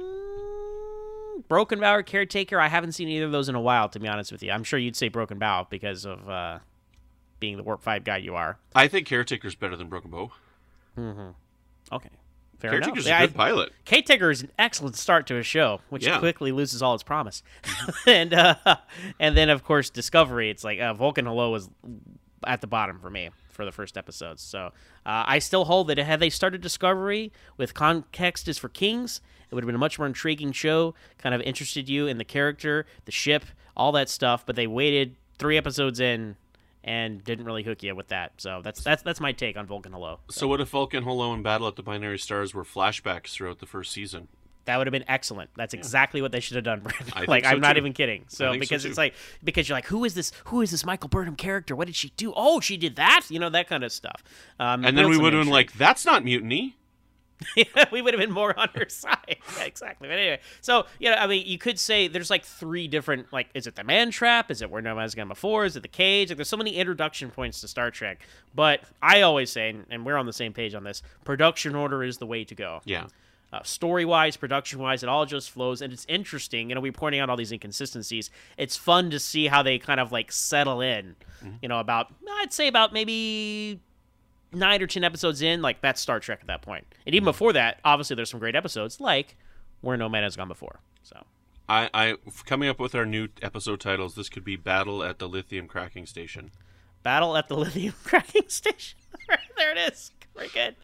[SPEAKER 1] Broken Bow or Caretaker. I haven't seen either of those in a while, to be honest with you. I'm sure you'd say Broken Bow because of uh, being the Warp Five guy you are.
[SPEAKER 7] I think Caretaker's better than Broken Bow.
[SPEAKER 1] Mm-hmm. Okay. Fair
[SPEAKER 7] Caretaker's
[SPEAKER 1] enough.
[SPEAKER 7] a good pilot.
[SPEAKER 1] Caretaker is an excellent start to a show, which
[SPEAKER 7] Yeah.
[SPEAKER 1] quickly loses all its promise. and uh, and then of course Discovery. It's like uh, Vulcan Hello was at the bottom for me for the first episodes. So uh, I still hold that had they started Discovery with context is for kings, it would have been a much more intriguing show. Kind of interested you in the character, the ship, all that stuff. But they waited three episodes in and didn't really hook you with that. So that's that's that's my take on Vulcan Hello.
[SPEAKER 7] So, what if Vulcan Hello and Battle at the Binary Stars were flashbacks throughout the first season?
[SPEAKER 1] That would have been excellent. That's exactly what they should have done, Brandon. Like
[SPEAKER 7] so,
[SPEAKER 1] I'm not even kidding. So
[SPEAKER 7] think so,
[SPEAKER 1] because it's like because you're like, who is this? Who is this Michael Burnham character? What did she do? Oh, she did that. You know that kind of stuff. Um,
[SPEAKER 7] And then we would have been like, that's not mutiny.
[SPEAKER 1] we would have been more on her side. Yeah, exactly. But anyway, so you know, I mean, you could say there's like three different. Like, is it the man trap? Is it where no man's gone before? Is it the cage? Like, there's so many introduction points to Star Trek. But I always say, and- we're on the same page on this: production order is the way to go.
[SPEAKER 7] Yeah.
[SPEAKER 1] Uh, story wise, production wise, it all just flows, and it's interesting. You know, we're pointing out all these inconsistencies. It's fun to see how they kind of like settle in. You know, about I'd say about maybe nine or ten episodes in, like that's Star Trek at that point. And even before that, obviously, there's some great episodes like Where No Man Has Gone Before. So
[SPEAKER 7] I, I coming up with our new episode titles. This could be Battle at the Lithium Cracking Station.
[SPEAKER 1] Battle at the Lithium Cracking Station. there it is. Very good.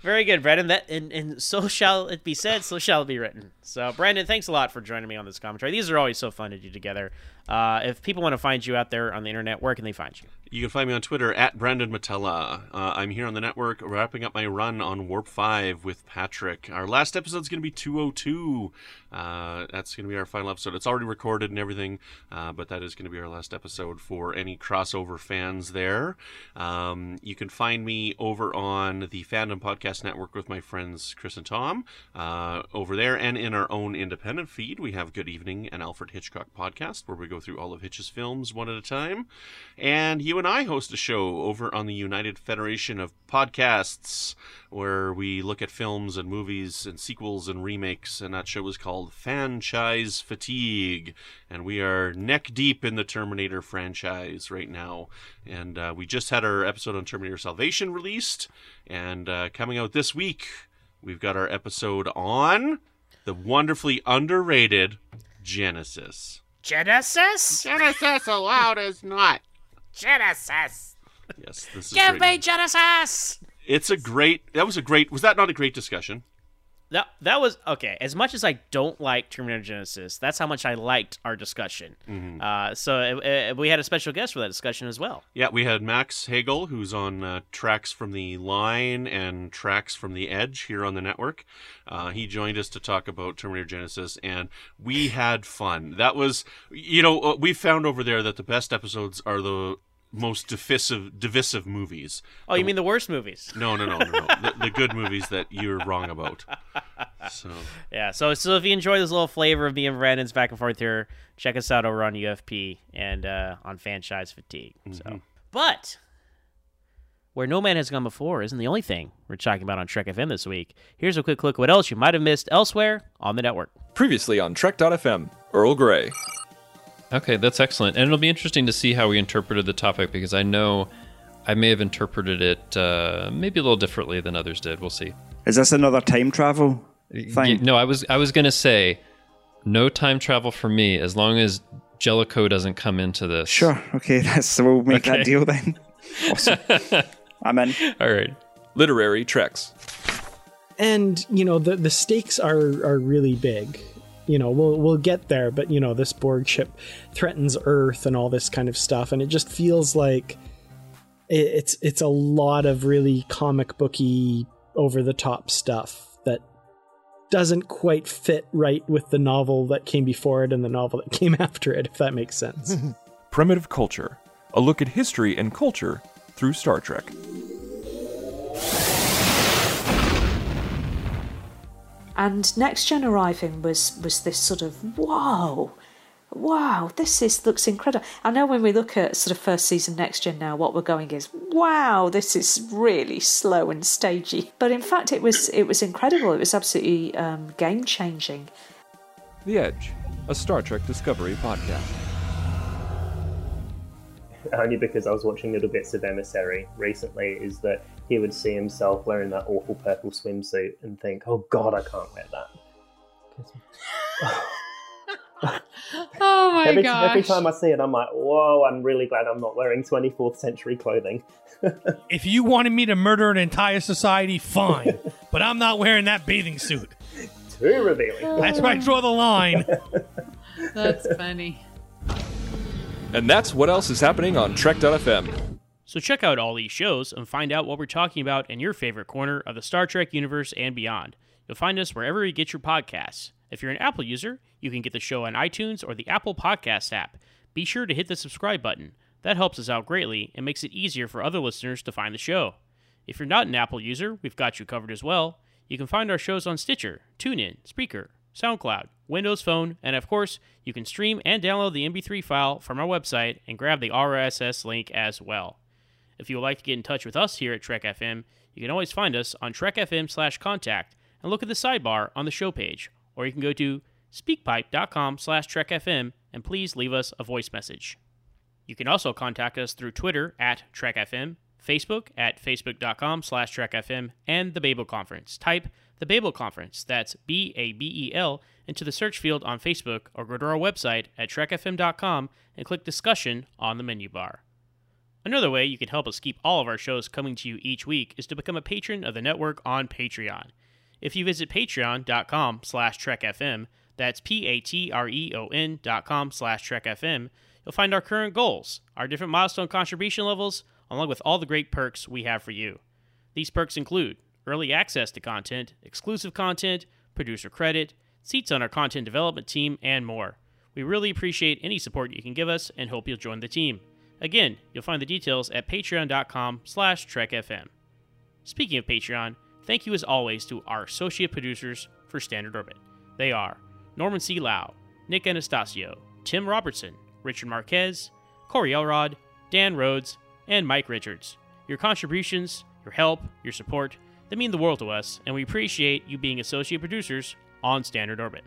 [SPEAKER 1] Very good, Brandon. That and, and so shall it be said, so shall it be written. So, Brandon, thanks a lot for joining me on this commentary. These are always so fun to do together. Uh, if people want to find you out there on the internet, where can they find you?
[SPEAKER 7] You can find me on Twitter at Brandon Mutala. Uh, I'm here on the network wrapping up my run on Warp 5 with Patrick. Our last episode is going to be 202. Uh, that's going to be our final episode. It's already recorded and everything, uh, but that is going to be our last episode for any crossover fans there. Um, you can find me over on the Fandom Podcast Network with my friends Chris and Tom. Uh, over there and in our own independent feed, we have Good Evening and Alfred Hitchcock Podcast, where we go through all of Hitch's films one at a time. And you and I host a show over on the United Federation of Podcasts, where we look at films and movies and sequels and remakes. And that show is called Franchise Fatigue. And we are neck deep in the Terminator franchise right now. And uh, we just had our episode on Terminator Salvation released. And uh, coming out this week, we've got our episode on the wonderfully underrated Genisys.
[SPEAKER 1] Genisys?
[SPEAKER 7] Genisys allowed as not.
[SPEAKER 1] Genisys.
[SPEAKER 7] Yes, this is
[SPEAKER 1] Give
[SPEAKER 7] great.
[SPEAKER 1] me Genisys.
[SPEAKER 7] It's a great. That was a great. Was that not a great discussion?
[SPEAKER 1] That that was okay. As much as I don't like Terminator Genisys, that's how much I liked our discussion.
[SPEAKER 7] Mhm.
[SPEAKER 1] Uh, so uh, uh, we had a special guest for that discussion as well.
[SPEAKER 7] Yeah, we had Max Hagel, who's on uh, tracks from the line and tracks from the edge here on the network. Uh, he joined us to talk about Terminator Genisys, and we had fun. That was, you know, uh, we found over there that the best episodes are the most divisive, divisive movies.
[SPEAKER 1] Oh, you mean the worst movies?
[SPEAKER 7] No, no, no, no, no. the, the good movies that you're wrong about. So
[SPEAKER 1] Yeah. So so if you enjoy this little flavor of me and Brandon's back and forth here, check us out over on UFP and uh, on Franchise Fatigue. So,
[SPEAKER 7] Mhm.
[SPEAKER 1] but where No Man Has Gone Before isn't the only thing we're talking about on Trek FM this week. Here's a quick look at what else you might have missed elsewhere on the network.
[SPEAKER 11] Previously on Trek.fm, Earl Grey.
[SPEAKER 12] Okay, that's excellent. And it'll be interesting to see how we interpreted the topic because I know I may have interpreted it uh, maybe a little differently than others did. We'll see.
[SPEAKER 13] Is this another time travel thing?
[SPEAKER 12] No, I was I was gonna say no time travel for me as long as Jellico doesn't come into this.
[SPEAKER 13] Sure. Okay, that's so we'll make
[SPEAKER 12] Okay.
[SPEAKER 13] that deal then. Awesome. I'm in.
[SPEAKER 12] All right.
[SPEAKER 11] Literary Treks.
[SPEAKER 14] and you know the the stakes are are really big you know we'll we'll get there but you know this borg ship threatens earth and all this kind of stuff and it just feels like it, it's it's a lot of really comic booky over the top stuff that doesn't quite fit right with the novel that came before it and the novel that came after it if that makes sense
[SPEAKER 11] Primitive Culture. A look at history and culture through Star Trek.
[SPEAKER 15] And Next Gen arriving was was this sort of wow, wow, this is looks incredible. I know when we look at sort of first season Next Gen now, what we're going is wow, this is really slow and stagey. But in fact, it was it was incredible. It was absolutely um, game changing.
[SPEAKER 11] The Edge, a Star Trek Discovery podcast.
[SPEAKER 16] only because I was watching little bits of Emissary recently, is that he would see himself wearing that awful purple swimsuit and think, "Oh God, I can't wear that."
[SPEAKER 17] Oh my
[SPEAKER 16] every,
[SPEAKER 17] gosh.
[SPEAKER 16] every time I see it, I'm like, "Whoa, I'm really glad I'm not wearing 24th century clothing."
[SPEAKER 18] If you wanted me to murder an entire society, fine. but I'm not wearing that bathing suit.
[SPEAKER 16] Too revealing. Oh.
[SPEAKER 18] That's where I draw the line.
[SPEAKER 17] That's funny.
[SPEAKER 11] And that's what else is happening on Trek.fm.
[SPEAKER 1] So check out all these shows and find out what we're talking about in your favorite corner of the Star Trek universe and beyond. You'll find us wherever you get your podcasts. If you're an Apple user, you can get the show on iTunes or the Apple Podcast app. Be sure to hit the subscribe button. That helps us out greatly and makes it easier for other listeners to find the show. If you're not an Apple user, we've got you covered as well. You can find our shows on Stitcher, TuneIn, Spreaker, SoundCloud, Windows Phone, and of course, you can stream and download the MP3 file from our website and grab the RSS link as well. If you would like to get in touch with us here at Trek FM, you can always find us on trekfm slash contact and look at the sidebar on the show page, or you can go to speakpipe.com slash trekfm and please leave us a voice message. You can also contact us through Twitter at TrekFM, Facebook at facebook.com slash TrekFM, and the Babel Conference. Type the Babel Conference, that's B A B E L, into the search field on Facebook or go to our website at trekfm.com and click discussion on the menu bar. Another way you can help us keep all of our shows coming to you each week is to become a patron of the network on Patreon. If you visit patreon.com slash trekfm, that's P-A-T-R-E-O-N dot com slash trekfm, you'll find our current goals, our different milestone contribution levels, along with all the great perks we have for you. These perks include early access to content, exclusive content, producer credit, seats on our content development team, and more. We really appreciate any support you can give us and hope you'll join the team. Again, you'll find the details at patreon.com slash trekfm. Speaking of Patreon, thank you as always to our associate producers for Standard Orbit. They are Norman C. Lao, Nick Anastassiou, Tim Robertson, Richard Marquez, Corey Elrod, Dan Rhodes, and Mike Richards. Your contributions, your help, your support, they mean the world to us, and we appreciate you being associate producers on Standard Orbit.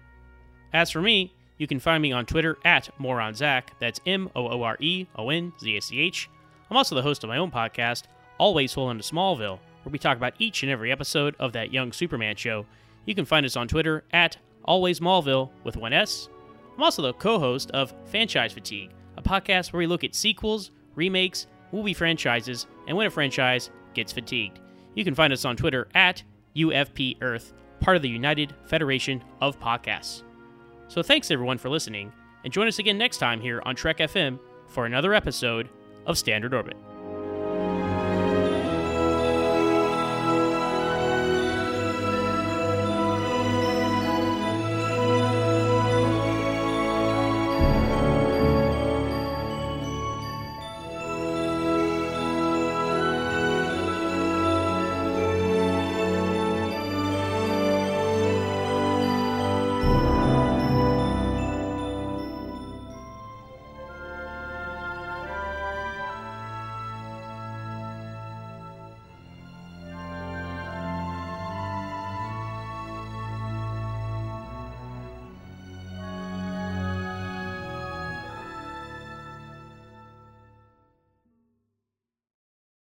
[SPEAKER 1] As for me, you can find me on Twitter at MooreonZach, that's M O O R E O N Z A C H. I'm also the host of my own podcast, Always Full into Smallville, where we talk about each and every episode of that young Superman show. You can find us on Twitter at Always Smallville with one S. I'm also the co host of Franchise Fatigue, a podcast where we look at sequels, remakes, movie franchises, and when a franchise gets fatigued. You can find us on Twitter at UFP Earth, part of the United Federation of Podcasts. So thanks everyone for listening, and join us again next time here on Trek FM for another episode of Standard Orbit.